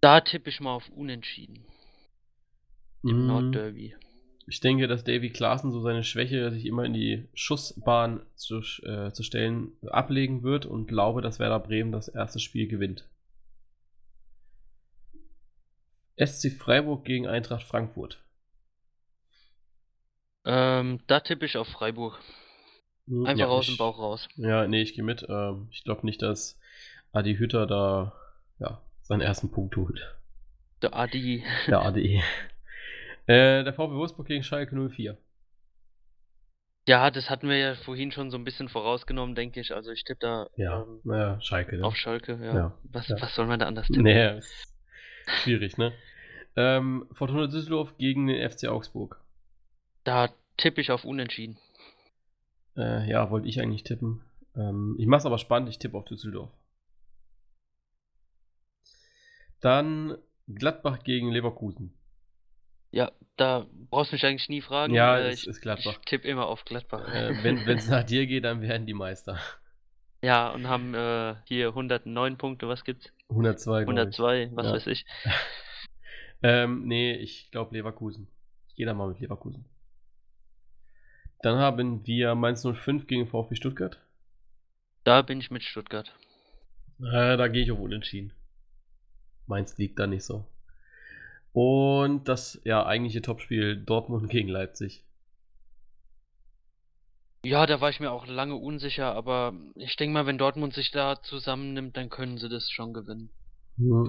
Da tippe ich mal auf Unentschieden im Hm, Nordderby. Ich denke, dass Davy Klaassen so seine Schwäche, sich immer in die Schussbahn zu, äh, zu stellen, ablegen wird und glaube, dass Werder Bremen das erste Spiel gewinnt. SC Freiburg gegen Eintracht Frankfurt. Ähm, da tippe ich auf Freiburg. Hm, Einfach ja, aus dem Bauch raus. Ja, nee, ich gehe mit. Ähm, ich glaube nicht, dass Adi Hütter da ja, seinen ersten Punkt holt. Der Adi. Der ADE. äh, der VfB Wolfsburg gegen Schalke 04. Ja, das hatten wir ja vorhin schon so ein bisschen vorausgenommen, denke ich. Also ich tippe da Ja, ähm, naja, Schalke. Ne? auf Schalke. Ja. Ja, Was, ja. was soll man da anders tippen? Nee, schwierig, ne? Ähm, Fortuna Düsseldorf gegen den FC Augsburg. Da tippe ich auf Unentschieden. Äh, ja, wollte ich eigentlich tippen. Ähm, ich mach's aber spannend, ich tippe auf Düsseldorf. Dann Gladbach gegen Leverkusen. Ja, da brauchst du mich eigentlich nie fragen. Ja, äh, es ich, ist Gladbach. Ich tippe immer auf Gladbach. Äh, wenn es nach dir geht, dann werden die Meister. ja, und haben äh, hier 109 Punkte, was gibt's? 102, glaub ich. 102, was Ja. weiß ich. Ähm, nee, ich glaube Leverkusen. Ich gehe da mal mit Leverkusen. Dann haben wir Mainz 05 gegen VfB Stuttgart. Da bin ich mit Stuttgart. Äh, da gehe ich auf Unentschieden. Mainz liegt da nicht so. Und das ja eigentliche Topspiel Dortmund gegen Leipzig. Ja, da war ich mir auch lange unsicher, aber ich denke mal, wenn Dortmund sich da zusammennimmt, dann können sie das schon gewinnen.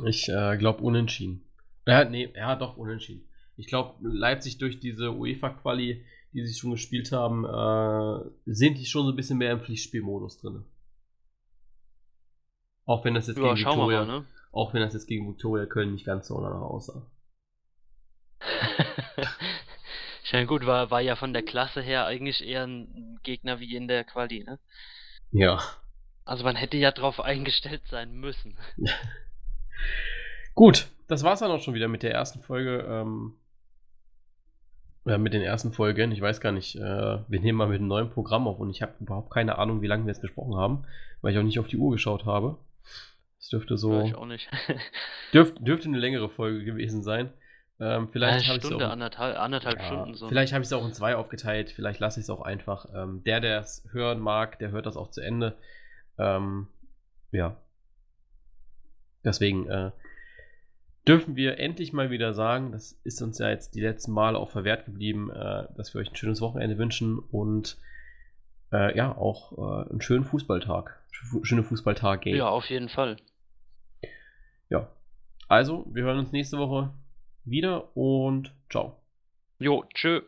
Ich äh, glaube Unentschieden. Ja, nee, ja, doch Unentschieden. Ich glaube, Leipzig durch diese UEFA-Quali, die sie schon gespielt haben, äh, sind die schon so ein bisschen mehr im Pflichtspielmodus drin. Auch wenn das jetzt Ja, gegen Victoria, mal, ne? auch wenn das jetzt gegen Victoria Köln nicht ganz so danach aussah. Ich meine, gut, war, war ja von der Klasse her eigentlich eher ein Gegner wie in der Quali, ne? Ja. Also man hätte ja drauf eingestellt sein müssen. Gut, das war's dann auch schon wieder mit der ersten Folge. Ähm, äh, mit den ersten Folgen. Ich weiß gar nicht, äh, wir nehmen mal mit einem neuen Programm auf und ich habe überhaupt keine Ahnung, wie lange wir jetzt gesprochen haben, weil ich auch nicht auf die Uhr geschaut habe. Es dürfte Ja, so. ich auch nicht. Dürf, dürfte eine längere Folge gewesen sein. Ähm, vielleicht habe ich es auch. anderthalb, anderthalb Ja, Stunden so. Vielleicht habe ich es auch in zwei aufgeteilt, vielleicht lasse ich es auch einfach. Ähm, der, der es hören mag, der hört das auch zu Ende. Ähm, ja. Deswegen, äh, dürfen wir endlich mal wieder sagen, das ist uns ja jetzt die letzten Male auch verwehrt geblieben, äh, dass wir euch ein schönes Wochenende wünschen und äh, ja, auch äh, einen schönen Fußballtag. Schöne Fußballtag. Ja, auf jeden Fall. Ja. Also, wir hören uns nächste Woche wieder und ciao. Jo, tschö.